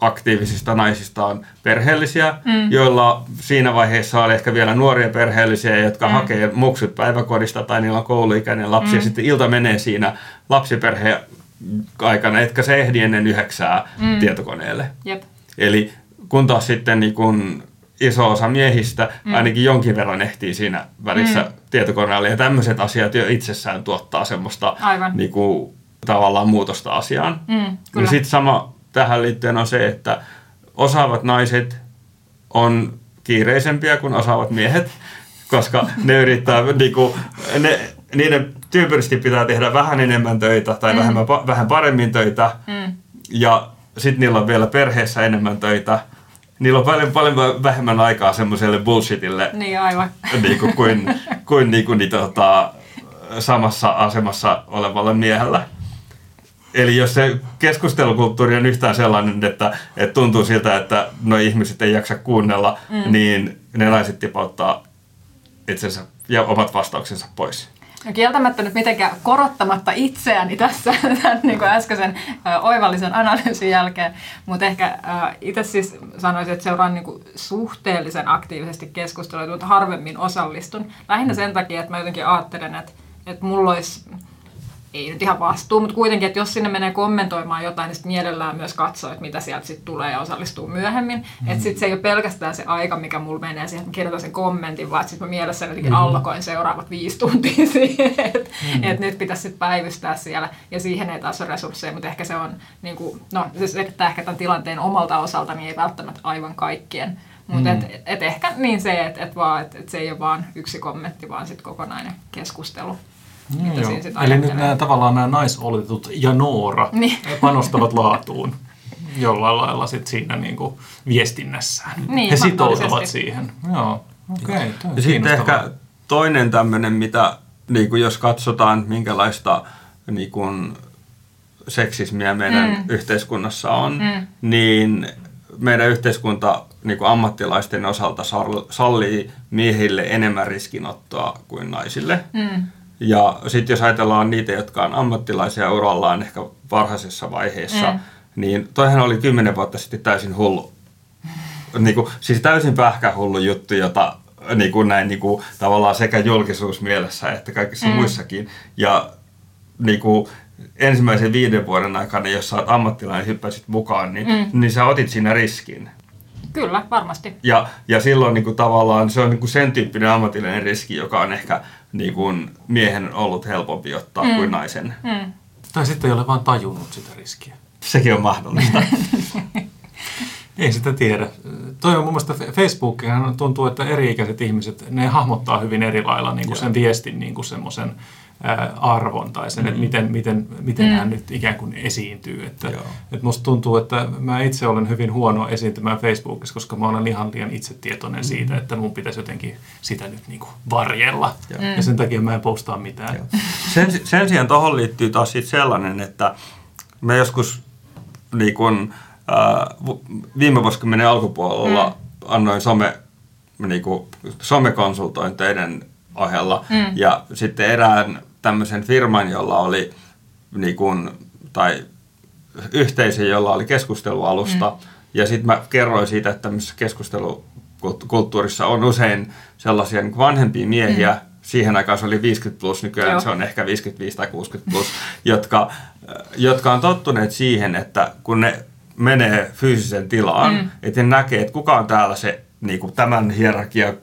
aktiivisista naisista on perheellisiä, mm. joilla siinä vaiheessa oli ehkä vielä nuoria perheellisiä, jotka mm. hakee muksut päiväkodista tai niillä on kouluikäinen lapsi mm. ja sitten ilta menee siinä lapsiperheen aikana, etkä se ehdi ennen yhdeksää mm. tietokoneelle. Jep. Eli kun taas sitten niin kun iso osa miehistä mm. ainakin jonkin verran ehtii siinä välissä mm. tietokoneelle. Ja tämmöiset asiat jo itsessään tuottaa semmoista Aivan. niin kuin, tavallaan muutosta asiaan. Mm, ja kyllä. sitten sama tähän liittyen on se, että osaavat naiset on kiireisempiä kuin osaavat miehet, koska ne [LAUGHS] yrittää, niinku, ne, niiden tyypillisesti pitää tehdä vähän enemmän töitä tai mm. vähemmän, vähän paremmin töitä. Mm. Ja sitten niillä on vielä perheessä enemmän töitä. Niillä on paljon, paljon vähemmän aikaa semmoiselle bullshitille Niin aivan. niin kuin, kuin, kuin, niin kuin niin, tota, samassa asemassa olevalla miehellä. Eli jos se keskustelukulttuuri on yhtään sellainen, että, että tuntuu siltä, että no ihmiset ei jaksa kuunnella, mm. niin ne naiset tipauttaa itsensä ja omat vastauksensa pois. No kieltämättä nyt mitenkään korottamatta itseäni tässä [LAUGHS] tämän niin kuin äskeisen oivallisen analyysin jälkeen, mutta ehkä itse siis sanoisin, että seuraan niin kuin suhteellisen aktiivisesti keskustelua, mutta harvemmin osallistun. Lähinnä sen takia, että mä jotenkin ajattelen, että, että mulla olisi ei nyt ihan vastuu, mutta kuitenkin, että jos sinne menee kommentoimaan jotain, niin mielellään myös katsoo, että mitä sieltä sitten tulee ja osallistuu myöhemmin. Mm. Että sitten se ei ole pelkästään se aika, mikä mulla menee siihen, että mä kirjoitan sen kommentin, vaan sitten mä mielessäni jotenkin mm. allokoin seuraavat viisi tuntia [LAUGHS] siihen, että mm. et nyt pitäisi sitten päivystää siellä. Ja siihen ei taas ole resursseja, mutta ehkä se on, niin kuin, no se selittää ehkä tämän tilanteen omalta osalta, niin ei välttämättä aivan kaikkien. Mutta mm. et, et ehkä niin se, että et vaan, et, et se ei ole vaan yksi kommentti, vaan sitten kokonainen keskustelu. Mitä joo. siinä Eli nyt nämä tavallaan nämä naisoletetut ja Noora [LAUGHS] Niin. panostavat laatuun jollain lailla sit siinä niinku viestinnässään. Niin, He sitoutuvat siihen. Joo, okei. Okay, Ja sitten ehkä toinen tämmöinen, mitä niin kuin jos katsotaan, minkälaista niin kuin seksismiä meidän mm. yhteiskunnassa on, mm. niin meidän yhteiskunta niin kuin ammattilaisten osalta sal- sallii miehille enemmän riskinottoa kuin naisille. Mm. Ja sitten jos ajatellaan niitä, jotka on ammattilaisia urallaan ehkä varhaisessa vaiheessa, mm. niin toihan oli kymmenen vuotta sitten täysin hullu. Niin kuin, siis täysin pähkähullu juttu, jota niin kuin näin niin kuin, tavallaan sekä julkisuusmielessä että kaikissa mm. muissakin. Ja niin kuin, ensimmäisen viiden vuoden aikana, jos sä oot ammattilainen hyppäsit mukaan, niin, mm. niin sä otit siinä riskin. Kyllä, varmasti. Ja, ja silloin niin kuin, tavallaan se on niin kuin sen tyyppinen ammatillinen riski, joka on ehkä niin kuin, miehen ollut helpompi ottaa mm. kuin naisen. Mm. Tai sitten ei ole vaan tajunnut sitä riskiä. Sekin on mahdollista. [LAUGHS] Ei sitä tiedä. Toi on mun mielestä Facebookihan tuntuu, että eri-ikäiset ihmiset, ne hahmottaa hyvin eri lailla niin kuin sen viestin niin kuin semmoisen arvon tai sen, mm. että miten, miten, miten mm. hän nyt ikään kuin esiintyy. Että, Joo. että musta tuntuu, että mä itse olen hyvin huono esiintymään Facebookissa, koska mä olen ihan liian itsetietoinen mm. siitä, että mun pitäisi jotenkin sitä nyt niin kuin varjella. Joo. Ja sen takia mä en postaa mitään. Joo. sen, sen sijaan tuohon liittyy taas sit sellainen, että me joskus niin kun, vu- viime vuosikymmenen alkupuolella mm. annoin some, niin kun, somekonsultointeiden ohella mm. ja sitten erään tämmöisen firman, jolla oli niin kun, tai yhteisö, jolla oli keskustelualusta mm. ja sitten mä kerroin siitä, että tämmöisessä keskustelukulttuurissa on usein sellaisia niin vanhempia miehiä, mm siihen aikaan se oli 50 plus, nykyään Joo. se on ehkä 55 tai 60 plus, jotka, jotka on tottuneet siihen, että kun ne menee fyysisen tilaan, mm. että ne näkee, että kuka on täällä se niin kuin tämän hierarkian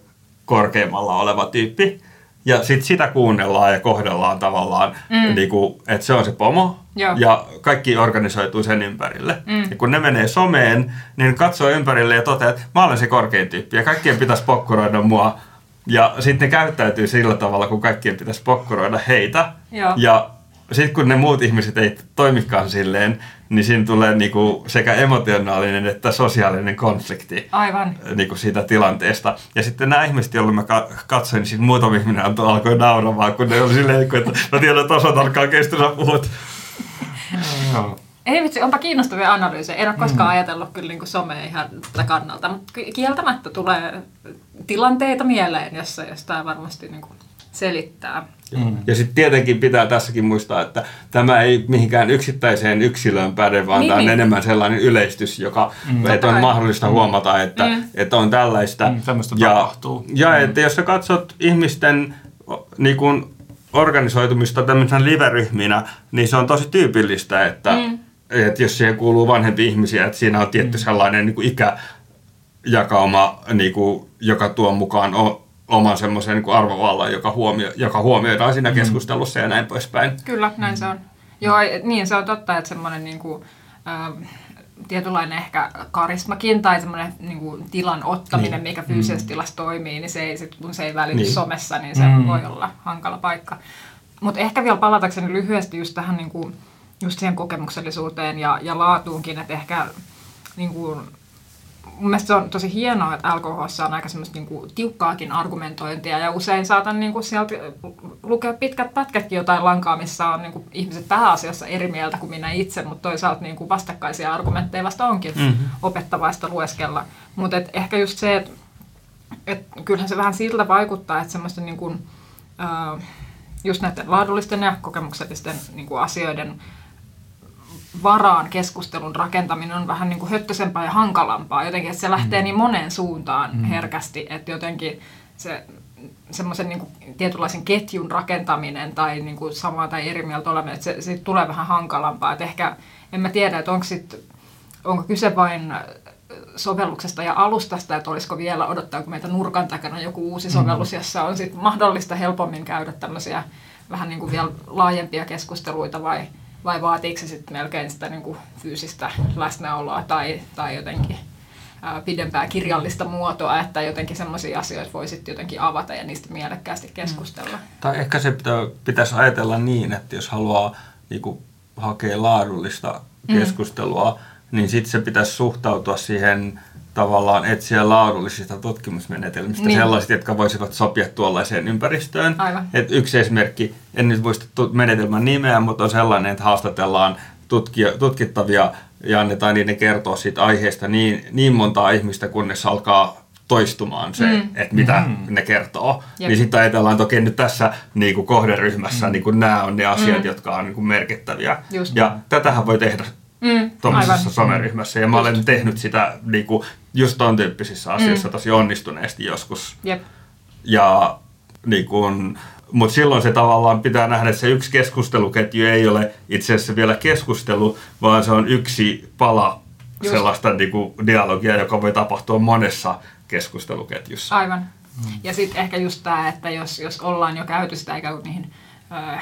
korkeimmalla oleva tyyppi, ja sitten sitä kuunnellaan ja kohdellaan tavallaan, mm. niin kuin, että se on se pomo, Joo. ja kaikki organisoituu sen ympärille. Mm. Ja kun ne menee someen, niin katsoo ympärille ja toteaa, että mä olen se korkein tyyppi, ja kaikkien pitäisi pokkuroida mua ja sitten ne käyttäytyy sillä tavalla, kun kaikkien pitäisi pokkuroida heitä. Joo. Ja sitten kun ne muut ihmiset ei toimikaan silleen, niin siinä tulee niinku sekä emotionaalinen että sosiaalinen konflikti Aivan. niinku siitä tilanteesta. Ja sitten nämä ihmiset, joille mä ka- katsoin, niin sitten muutama ihminen alkoi nauramaan, kun ne oli silleen, että mä tiedän, että osat alkaa kestä, sä puhut. [LAUGHS] Ei vitsi, onpa kiinnostavia analyysejä. En ole koskaan mm. ajatellut kyllä niin somea ihan tätä kannalta, mutta kieltämättä tulee tilanteita mieleen, jossa, jos tämä varmasti niin kuin selittää. Mm. Ja sitten tietenkin pitää tässäkin muistaa, että tämä ei mihinkään yksittäiseen yksilöön päde, vaan Niin, tämä on niin. enemmän sellainen yleistys, joka mm. että on mahdollista huomata, että, mm. että on tällaista. Mm, tämmöistä ja, tapahtuu. Ja että jos sä katsot ihmisten niin kun, organisoitumista tämmöisenä live-ryhminä, niin se on tosi tyypillistä, että, mm. että jos siihen kuuluu vanhempia ihmisiä, että siinä on tietty sellainen niin kuin ikäjakauma, niin kuin, joka tuo mukaan oman semmoisen niin arvovallan, joka, huomio, joka huomioidaan siinä keskustelussa ja näin poispäin. Kyllä, näin se on. Joo, et- niin se on totta, että semmoinen niin kuin, äh, tietynlainen ehkä karismakin tai semmoinen niin kuin, tilan ottaminen, niin. mikä fyysisessä tilassa toimii, niin se ei, sit, kun se ei välity Niin. niin. somessa, niin se Mm. mm. voi olla hankala paikka. Mutta ehkä vielä palatakseni lyhyesti just tähän niin kuin, just siihen kokemuksellisuuteen ja, ja laatuunkin, että ehkä niin kuin, mun mielestä se on tosi hienoa, että LKH on aika semmoista niinku tiukkaakin argumentointia ja usein saatan niinku sieltä lukea pitkät pätkätkin jotain lankaa, missä on niinku ihmiset pääasiassa eri mieltä kuin minä itse, mutta toisaalta niinku vastakkaisia argumentteja vasta onkin mm-hmm. opettavaista lueskella. Mutta ehkä just se, että et kyllähän se vähän siltä vaikuttaa, että semmoista niinku, ää, just näiden laadullisten ja kokemuksellisten niinku asioiden varaan keskustelun rakentaminen on vähän niin kuin höttösempää ja hankalampaa. Jotenkin, että se lähtee niin moneen suuntaan mm. herkästi, että jotenkin se semmoisen niin kuin tietynlaisen ketjun rakentaminen tai niin kuin samaa tai eri mieltä oleminen, että se, siitä tulee vähän hankalampaa. Että ehkä, en mä tiedä, että onko, sit, onko kyse vain sovelluksesta ja alustasta, että olisiko vielä, odottaako meitä nurkan takana joku uusi sovellus, jossa on sit mahdollista helpommin käydä tämmöisiä vähän niin kuin vielä laajempia keskusteluita vai, vai vaatiiko se sitten melkein sitä niin kuin fyysistä läsnäoloa tai, tai jotenkin ää, pidempää kirjallista muotoa, että jotenkin semmoisia asioita voi sitten jotenkin avata ja niistä mielekkäästi keskustella. Tai ehkä se pitä, pitäisi ajatella niin, että jos haluaa niin kuin, hakea laadullista keskustelua, mm. Niin sitten se pitäisi suhtautua siihen tavallaan etsiä laadullisista tutkimusmenetelmistä Niin. sellaiset, jotka voisivat sopia tuollaiseen ympäristöön. Aivan. Et yksi esimerkki, en nyt muista menetelmän nimeä, mutta on sellainen, että haastatellaan tutkija, tutkittavia ja annetaan niiden kertoa siitä aiheesta niin, niin montaa ihmistä, kunnes alkaa toistumaan se, mm. että mitä mm. ne kertoo. Jep. Niin sitten ajatellaan, että okei, nyt tässä niin kuin kohderyhmässä mm. niin kuin nämä on ne asiat, mm. jotka on niin kuin merkittäviä. Just. Ja tätähän voi tehdä Mm, tuommoisessa someryhmässä. Ja mä olen tehnyt sitä niin kuin, just ton tyyppisissä asioissa Mm. tosi onnistuneesti joskus. Jep. Ja niin kun, mutta silloin se tavallaan pitää nähdä, että se yksi keskusteluketju ei ole itse asiassa vielä keskustelu, vaan se on yksi pala Just. sellaista niin kuin dialogia, joka voi tapahtua monessa keskusteluketjussa. Aivan. Ja sitten ehkä just tämä, että jos, jos ollaan jo käyty sitä ikään kuin niihin ö,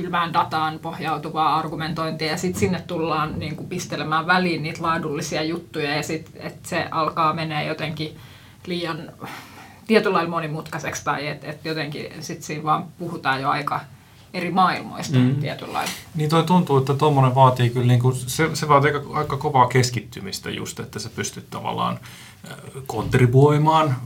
kylmään dataan pohjautuvaa argumentointia ja sitten sinne tullaan niin kuin pistelemään väliin niitä laadullisia juttuja ja sitten että se alkaa menee jotenkin liian tietyllä lailla monimutkaiseksi tai että et jotenkin sitten siinä vaan puhutaan jo aika eri maailmoista mm. tietyllä lailla. Niin toi tuntuu, että tuommoinen vaatii kyllä, niin kuin, se, se vaatii aika, aika kovaa keskittymistä just, että sä pystyt tavallaan äh, kontribuoimaan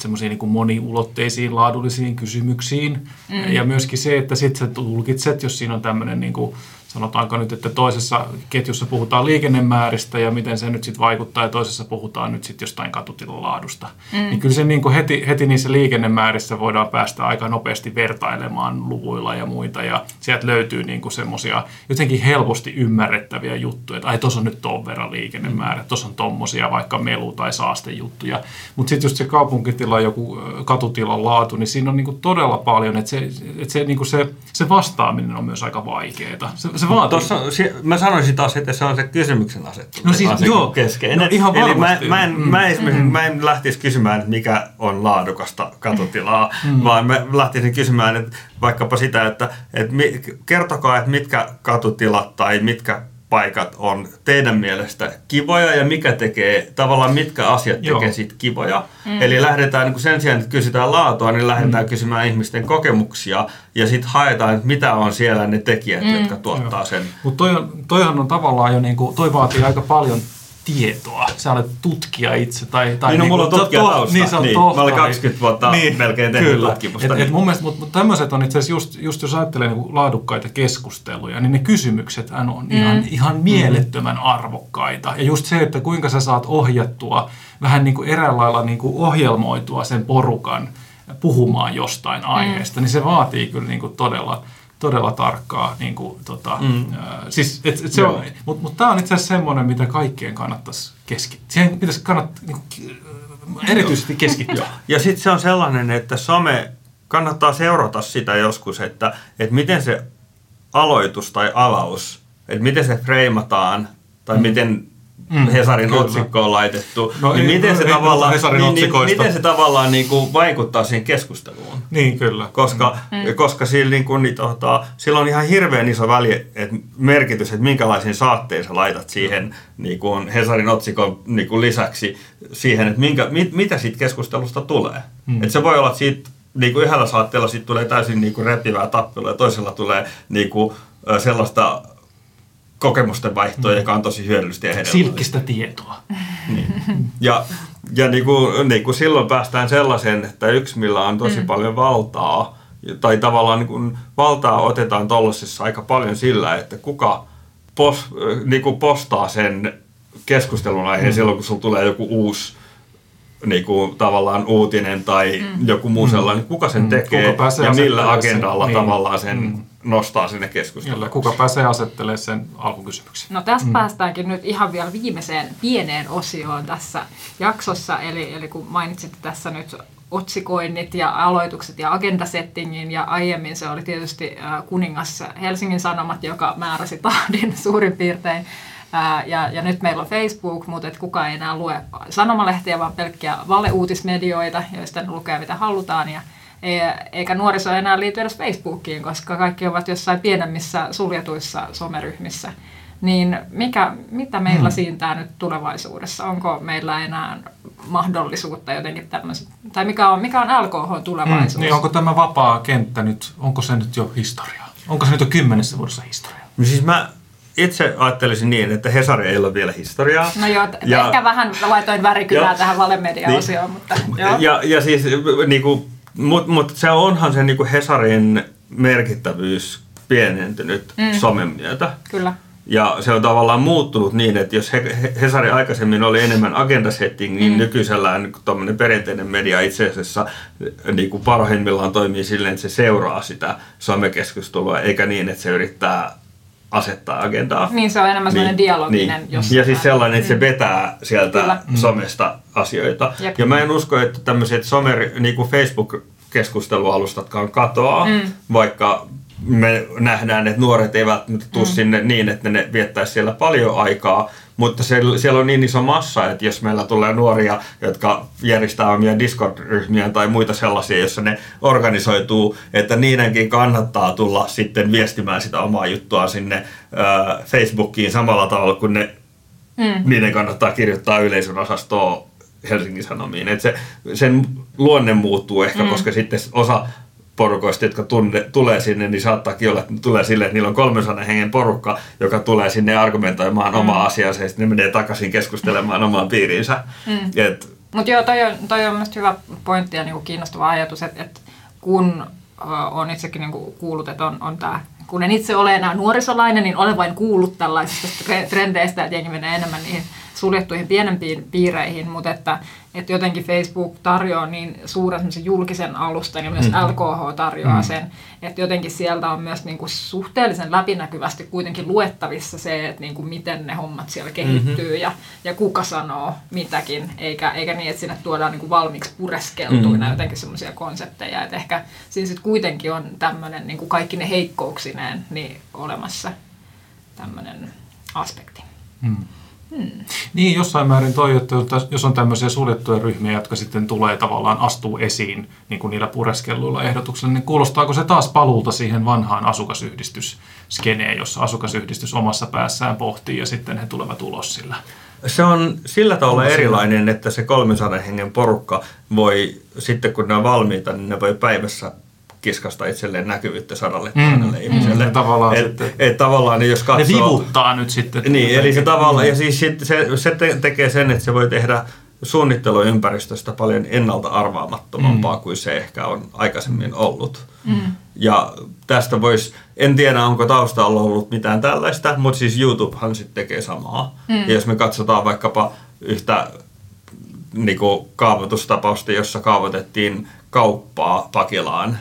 semmoisiin niin moniulotteisiin laadullisiin kysymyksiin. Mm. Ja myöskin se, että sit sä tulkitset, jos siinä on tämmöinen niin kuin, sanotaanko nyt, että toisessa ketjussa puhutaan liikennemääristä ja miten se nyt sitten vaikuttaa ja toisessa puhutaan nyt sitten jostain katutilan laadusta. Mm. Niin kyllä se niin kuin heti, heti niissä liikennemäärissä voidaan päästä aika nopeasti vertailemaan luvuilla ja muita ja sieltä löytyy niin kuin semmoisia jotenkin helposti ymmärrettäviä juttuja, että ai tuossa on nyt ton verran liikennemäärä, tuossa on tommosia vaikka melu- tai saastejuttuja. Mutta sitten just se kaupunkitila, joku katutilan laatu, niin siinä on niin kuin todella paljon, että se, että se, niin kuin se, se vastaaminen on myös aika vaikeaa. Se, se vaatii. Tuossa, si- mä sanoisin taas, että se on se kysymyksen asettelu. No siis se joo. keskeinen. No ihan Eli mä, mä, en, Mm. mä, esimerkiksi, mä en lähtisi kysymään, että mikä on laadukasta katutilaa, Mm. vaan mä lähtisin kysymään että vaikkapa sitä, että, että mi, kertokaa, että mitkä katutilat tai mitkä paikat on teidän mielestä kivoja ja mikä tekee, tavallaan mitkä asiat Joo. tekee siitä kivoja. Mm. Eli lähdetään niin kuin sen sijaan, että kysytään laatua, niin lähdetään mm. kysymään ihmisten kokemuksia ja sitten haetaan, että mitä on siellä ne tekijät, mm. jotka tuottaa sen. Mutta toi on, toihan on tavallaan jo, niinku, toi vaatii aika paljon tietoa. Sä olet tutkija itse. Tai, tai Niin, no, mulla on to- to- tutkijatausta. Niin, Niin, tohtori. mä olen 20 vuotta melkein tehnyt kyllä. tutkimusta, Et, niin. et mun mielestä, mutta mut tämmöiset on itse asiassa just, just jos ajattelee niinku laadukkaita keskusteluja, niin ne kysymykset on mm. ihan, ihan mielettömän arvokkaita. Ja just se, että kuinka sä saat ohjattua, vähän niin kuin eräällä lailla niin kuin ohjelmoitua sen porukan puhumaan jostain aiheesta, niin se vaatii kyllä niin kuin todella, todella tarkkaa. Niin kuin, tota, mm. äh, siis, et, et se on, mutta mut tämä on itse asiassa semmoinen, mitä kaikkien kannattaisi keskittyä. Siihen pitäisi kannattaa niin kuin, erityisesti keskittyä. [LAUGHS] Ja sitten se on sellainen, että some, kannattaa seurata sitä joskus, että, että miten se aloitus tai avaus, että miten se freimataan tai mm. miten Mm, Hesarin kyllä. otsikko on laitettu, No niin ei- miten, se ei tavallaan, Hesarin niin, niin, miten se tavallaan niin kuin vaikuttaa siihen keskusteluun. Niin, kyllä. Koska, mm. koska sillä, niin kuin, niin, tota, sillä on ihan hirveän iso väli, että merkitys, että minkälaisen saatteen sä laitat siihen niin kuin Hesarin otsikon niin kuin lisäksi siihen, että minkä, mit, mitä siitä keskustelusta tulee. Mm. Et se voi olla, että siitä niin kuin yhdellä saatteella siitä tulee täysin niin kuin repivää tappelua ja toisella tulee niin kuin, sellaista kokemusten vaihtoa, mm. joka on tosi hyödyllistä ja hedelmällistä. Silkkistä tietoa. [LAUGHS] Ja, ja niin kuin, niin kuin silloin päästään sellaiseen, että yksi, millä on tosi mm. paljon valtaa, tai tavallaan niin kuin valtaa otetaan tuollaisessa aika paljon sillä, että kuka pos, niin kuin postaa sen keskustelun aiheen mm. silloin, kun sulla tulee joku uusi niin kuin, tavallaan uutinen tai mm. joku muu sellainen, kuka sen Mm. tekee Kuka pääsee ja millä asettelemaan sen, agendalla niin. tavallaan sen Mm. nostaa sinne keskusteluun. Kyllä, kuka pääsee asettelemaan sen alkukysymyksen. No tästä mm. päästäänkin nyt ihan vielä viimeiseen pieneen osioon tässä jaksossa, eli, eli kun mainitsitte tässä nyt otsikoinnit ja aloitukset ja agendasettingin ja aiemmin se oli tietysti äh, kuningas Helsingin Sanomat, joka määräsi tahdin suurin piirtein. Ää, ja, ja nyt meillä on Facebook, mutta et kukaan ei enää lue sanomalehtiä, vaan pelkkiä valeuutismedioita, joista ne lukee mitä halutaan. Ja, ei- eikä nuoriso enää liity edes Facebookiin, koska kaikki ovat jossain pienemmissä suljetuissa someryhmissä. Niin mikä, mitä meillä hmm. siintää nyt tulevaisuudessa? Onko meillä enää mahdollisuutta jotenkin tämmöistä? Tai mikä on, mikä on LKH tulevaisuus? Mm, niin onko tämä vapaa kenttä nyt, onko se nyt jo historiaa? Onko se nyt jo kymmenessä vuodessa historiaa? No siis mä itse ajattelisin niin, että Hesari ei ole vielä historiaa. No joo, Ja- ehkä vähän laitoin värikylää Joo. tähän valemedia-osioon, Niin. mutta joo. Ja, ja siis, niinku, mutta mut se onhan se niinku Hesarin merkittävyys pienentynyt mm. somen myötä. Kyllä. Ja se on tavallaan muuttunut niin, että jos He- He- Hesari aikaisemmin oli enemmän agendasetting, niin mm. nykyisellään tuommoinen perinteinen media itse asiassa niin kuin parhaimmillaan toimii silleen, että se seuraa sitä somekeskustelua, eikä niin, että se yrittää asettaa agendaa. Niin se on enemmän sellainen dialoginen Niin. jossain Ja siis sellainen, että se vetää sieltä Kyllä. somesta asioita. Jep. Ja mä en usko, että tämmöiset some, niin kuin Facebook-keskustelualustatkaan katoaa, mm. vaikka me nähdään, että nuoret eivät välttämättä tule mm. sinne niin, että ne viettäisi siellä paljon aikaa, mutta se, siellä on niin iso massa, että jos meillä tulee nuoria, jotka järjestää omia Discord-ryhmiä tai muita sellaisia, joissa ne organisoituu, että niidenkin kannattaa tulla sitten viestimään sitä omaa juttua sinne Facebookiin samalla tavalla kuin ne, mm. niiden kannattaa kirjoittaa yleisön osastoon Helsingin Sanomiin. Et se, sen luonne muuttuu ehkä, mm. koska sitten osa porukoista, jotka tunne, tulee sinne, niin saattaakin olla, että ne tulee silleen, että niillä on 300 hengen porukka, joka tulee sinne argumentoimaan mm. omaa asiansa ja sitten ne menee takaisin keskustelemaan omaan piiriinsä. Mm. Et, Mutta joo, toi on, toi on mielestäni hyvä pointti ja niinku kiinnostava ajatus, että et kun on itsekin niinku kuullut, että on, on tämä, kun en itse ole enää nuorisolainen, niin olen vain kuullut tällaisista tre- trendeistä, että jengi menee enemmän niihin suljettuihin pienempiin piireihin, mutta että, että jotenkin Facebook tarjoaa niin suuren julkisen alustan ja myös mm-hmm. LKH tarjoaa mm-hmm. sen, että jotenkin sieltä on myös niinku suhteellisen läpinäkyvästi kuitenkin luettavissa se, että niinku miten ne hommat siellä kehittyy mm-hmm. ja, ja kuka sanoo mitäkin, eikä, eikä niin, että sinne tuodaan niinku valmiiksi pureskeltuina mm-hmm. jotenkin semmoisia konsepteja, että ehkä siinä sitten kuitenkin on tämmöinen niinku kaikki ne heikkouksineen niin olemassa tämmöinen aspekti. Mm. Niin, jossain määrin toi, että jos on tämmöisiä suljettuja ryhmiä, jotka sitten tulee tavallaan astuu esiin niin kuin niillä pureskelluilla ehdotuksilla, niin kuulostaako se taas paluulta siihen vanhaan asukasyhdistysskeneen, jossa asukasyhdistys omassa päässään pohtii ja sitten he tulevat ulos sillä? Se on sillä tavalla erilainen, että se 300 hengen porukka voi, sitten kun ne on valmiita, niin ne voi päivässä kiskasta itselleen näkyvyyttä sadalle mm. ihmiselle. Mm, tavallaan et, sitten, et, tavallaan jos katsoo... Ne vivuttaa nyt sitten. Niin, eli se tavallaan, ja siis sit, se, se te, tekee sen, että se voi tehdä suunnitteluympäristöstä paljon ennalta arvaamattomampaa mm. kuin se ehkä on aikaisemmin ollut. Mm. Ja tästä voisi, en tiedä onko taustalla ollut mitään tällaista, mutta siis YouTubehan sitten tekee samaa. Mm. Ja jos me katsotaan vaikkapa yhtä niin kaavoitustapausta, jossa kaavoitettiin kauppaa Pakilaan,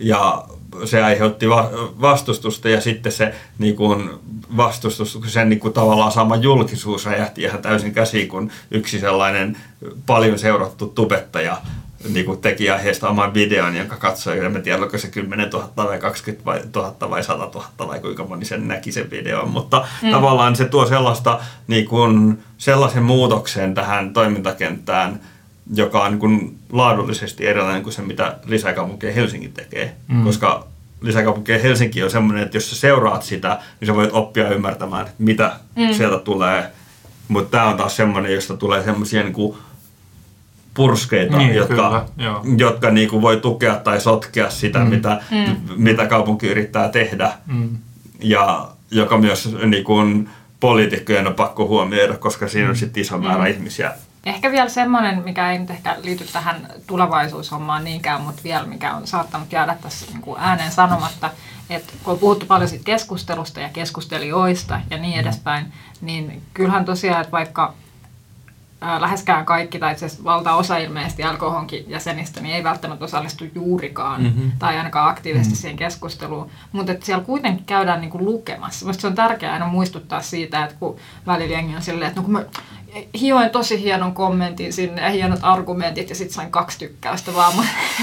ja se aiheutti vastustusta ja sitten se niin kuin vastustus, sen niin kuin tavallaan sama julkisuus räjähti ihan täysin käsiin, kun yksi sellainen paljon seurattu tubettaja niin kuin teki aiheesta oman videon, jonka katsoi, en tiedä, oliko se 10 000 vai 20 000 vai 100 000 vai kuinka moni sen näki sen videon, mutta mm. tavallaan se tuo sellaista, niin kuin, sellaisen muutoksen tähän toimintakenttään, joka on niin kuin laadullisesti erilainen kuin se, mitä lisäkaupunki Helsinki tekee. Mm. Koska lisäkaupunki Helsinki on semmoinen, että jos sä seuraat sitä, niin sä voit oppia ymmärtämään, mitä mm. sieltä tulee. Mutta tämä on taas semmoinen, josta tulee semmoisia niin purskeita, niin, jotka, kyllä, jotka niin kuin voi tukea tai sotkea sitä, mm. Mitä, mm. mitä kaupunki yrittää tehdä. Mm. Ja joka myös niin kuin, poliitikkojen on pakko huomioida, koska siinä on mm. sitten iso määrä mm. ihmisiä Ehkä vielä semmoinen, mikä ei nyt ehkä liity tähän tulevaisuushommaan niinkään, mutta vielä mikä on saattanut jäädä tässä niin kuin ääneen sanomatta, että kun on puhuttu paljon siitä keskustelusta ja keskustelijoista ja niin edespäin, niin kyllähän tosiaan, että vaikka läheskään kaikki, tai itse asiassa valtaosa ilmeisesti LKHonkin jäsenistä, niin ei välttämättä osallistu juurikaan, mm-hmm. tai ainakaan aktiivisesti mm-hmm. siihen keskusteluun. Mutta siellä kuitenkin käydään niinku lukemassa. Mielestäni se on tärkeää aina muistuttaa siitä, että kun välillä jengi on silleen, että no kun mä hioin tosi hienon kommentin sinne ja hienot argumentit ja sitten sain kaksi tykkäystä vaan.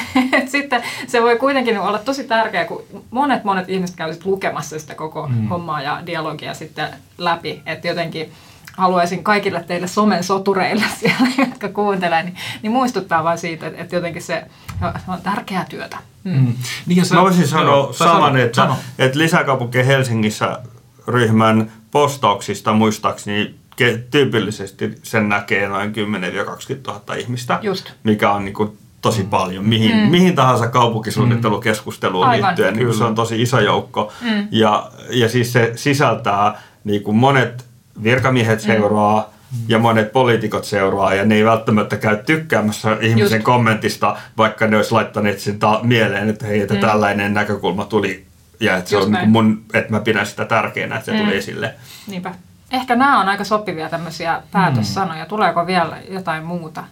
[LAUGHS] sitten se voi kuitenkin olla tosi tärkeää, kun monet monet ihmiset käyvät lukemassa sitä koko mm. hommaa ja dialogia sitten läpi. Että jotenkin haluaisin kaikille teille somen sotureille [LAUGHS] siellä, jotka kuuntelee, niin, niin muistuttaa vain siitä, että, että jotenkin se on tärkeää työtä. Mm. Mm. Niin ja sä, Mä voisin sanoa joo, saman, että, sano. että lisäkaupunki Helsingissä ryhmän postauksista muistaakseni tyypillisesti sen näkee noin 10-20 000 ihmistä, Just. mikä on niin kuin tosi mm. paljon. Mihin, mm. mihin tahansa kaupunkisuunnittelukeskusteluun mm. liittyen, niin se on tosi iso joukko. Mm. Ja, ja siis se sisältää, niin kuin monet virkamiehet mm. seuraa, mm. ja monet poliitikot seuraa, ja ne ei välttämättä käy tykkäämässä ihmisen Just. kommentista, vaikka ne olisi laittaneet sen ta- mieleen, että hei, että mm. tällainen näkökulma tuli, ja että, se on niin mun, että mä pidän sitä tärkeänä, että se mm. tuli esille. Niinpä. Ehkä nämä on aika sopivia tämmöisiä päätössanoja. Mm. Tuleeko vielä jotain muuta?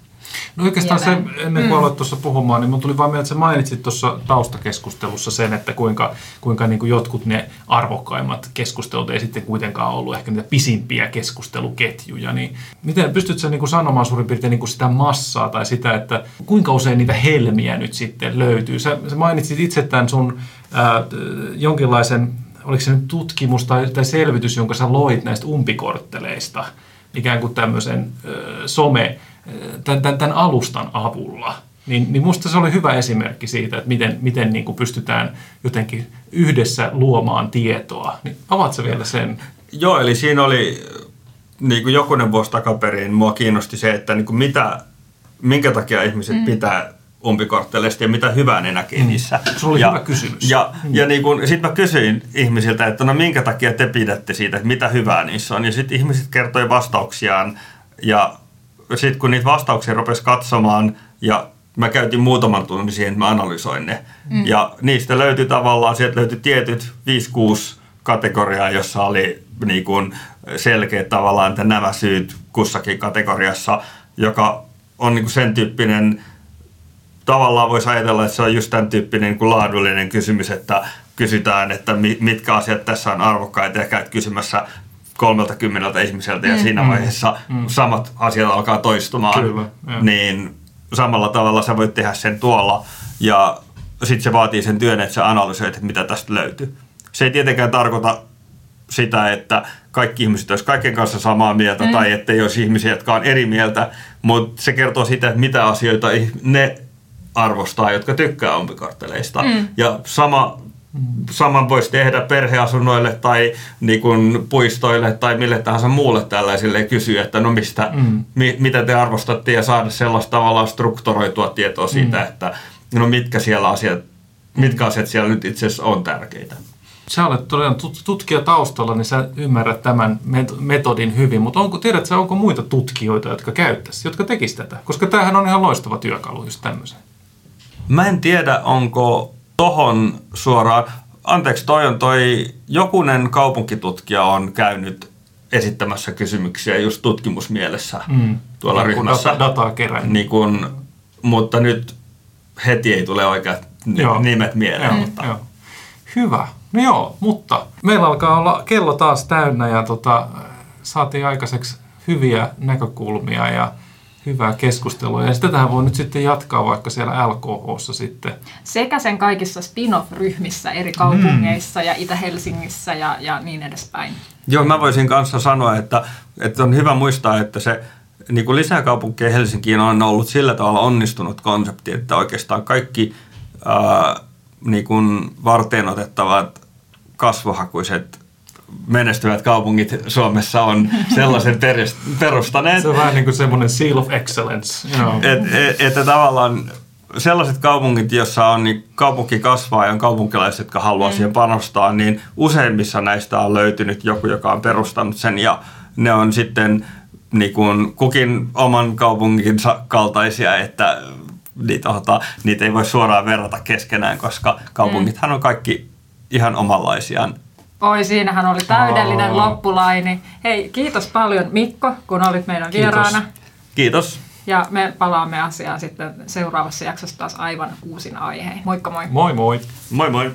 No oikeastaan se, ennen kuin mm. aloit tuossa puhumaan, niin mun tuli vaan mieleen, että sä mainitsit tuossa taustakeskustelussa sen, että kuinka, kuinka niin kuin jotkut ne arvokkaimmat keskustelut ei sitten kuitenkaan ollut ehkä niitä pisimpiä keskusteluketjuja. Niin miten pystyt sä niin kuin sanomaan suurin piirtein niin kuin sitä massaa tai sitä, että kuinka usein niitä helmiä nyt sitten löytyy? Sä, sä mainitsit itse tämän sun ää, jonkinlaisen oliko se nyt tutkimus tai, tai selvitys, jonka sä loit näistä umpikortteleista, ikään kuin tämmöisen ö, some, tämän, tämän, tämän alustan avulla. Niin, niin musta se oli hyvä esimerkki siitä, että miten, miten niin kuin pystytään jotenkin yhdessä luomaan tietoa. Niin avaatko vielä sen? Joo, eli siinä oli niin kuin jokunen vuosi takaperin mua kiinnosti se, että niin kuin mitä, minkä takia ihmiset mm. pitää umpikortteleista ja mitä hyvää ne näkee mm. niissä. Se oli ja, hyvä kysymys. Ja, mm. ja niin kun, sit mä kysyin ihmisiltä, että no minkä takia te pidätte siitä, että mitä hyvää niissä on. Ja sitten ihmiset kertoi vastauksiaan ja sitten kun niitä vastauksia rupesi katsomaan ja mä käytin muutaman tunnin siihen, että mä analysoin ne. Mm. Ja niistä löytyi tavallaan, sieltä löytyi tietyt 5-6 kategoriaa, jossa oli niin kuin selkeät tavallaan, että nämä syyt kussakin kategoriassa, joka on niin kuin sen tyyppinen tavallaan voisi ajatella, että se on just tämän tyyppinen niin kuin laadullinen kysymys, että kysytään, että mitkä asiat tässä on arvokkaita ja käyt kysymässä kolmelta kymmeneltä ihmiseltä ja mm. siinä vaiheessa mm. samat asiat alkaa toistumaan, Kyllä, niin samalla tavalla sä voit tehdä sen tuolla ja sitten se vaatii sen työn, että sä analysoit, että mitä tästä löytyy. Se ei tietenkään tarkoita sitä, että kaikki ihmiset olisivat kaiken kanssa samaa mieltä mm. tai ettei olisi ihmisiä, jotka on eri mieltä, mutta se kertoo sitä, että mitä asioita ne arvostaa, jotka tykkää umpikortteleista. Mm. Ja sama, saman voisi tehdä perheasunnoille tai niin kuin puistoille tai mille tahansa muulle tällaisille ja kysyä, että no mistä, mm. mi, mitä te arvostatte ja saada sellaista tavallaan strukturoitua tietoa siitä, mm. että no mitkä siellä asiat, mitkä asiat siellä nyt itse asiassa on tärkeitä. Sä olet todella tutkija taustalla, niin sä ymmärrät tämän metodin hyvin, mutta onko, tiedätkö, onko muita tutkijoita, jotka käyttäisi, jotka tekisivät tätä? Koska tämähän on ihan loistava työkalu just tämmöisen. Mä en tiedä, onko tohon suoraan, anteeksi, toi on toi, jokunen kaupunkitutkija on käynyt esittämässä kysymyksiä just tutkimusmielessä mm. tuolla ja ryhmässä. Data, dataa kerään. Niin kun, mutta nyt heti ei tule oikeat joo. nimet mieleen. Joo, mutta. Joo. Hyvä. No joo, mutta meillä alkaa olla kello taas täynnä ja tota, saatiin aikaiseksi hyviä näkökulmia ja hyvää keskustelua. Ja sitä tähän voi nyt sitten jatkaa vaikka siellä LKHssa sitten. Sekä sen kaikissa spin-off-ryhmissä eri kaupungeissa mm. ja Itä-Helsingissä ja, ja niin edespäin. Joo, mä voisin kanssa sanoa, että, että on hyvä muistaa, että se niin kuin lisäkaupunkeja Helsinkiin on ollut sillä tavalla onnistunut konsepti, että oikeastaan kaikki ää, niin kuin varteen otettavat kasvohakuiset menestyvät kaupungit Suomessa on sellaisen perustaneet. Se on vähän niin kuin semmoinen seal of excellence. Että et, että tavallaan sellaiset kaupungit, joissa on niin kaupunki kasvaa ja on kaupunkilaiset, jotka haluaa mm. siihen panostaa, niin useimmissa näistä on löytynyt joku, joka on perustanut sen ja ne on sitten niin kuin kukin oman kaupunkinsa kaltaisia, että niitä, niitä ei voi suoraan verrata keskenään, koska kaupungithan on kaikki ihan omanlaisiaan. Oi, siinähän oli täydellinen oh. loppulaini. Hei, kiitos paljon Mikko, kun olit meidän kiitos. vieraana. Kiitos. Ja me palaamme asiaan sitten seuraavassa jaksossa taas aivan uusin aihein. Moikka moi. Moi moi. Moi moi.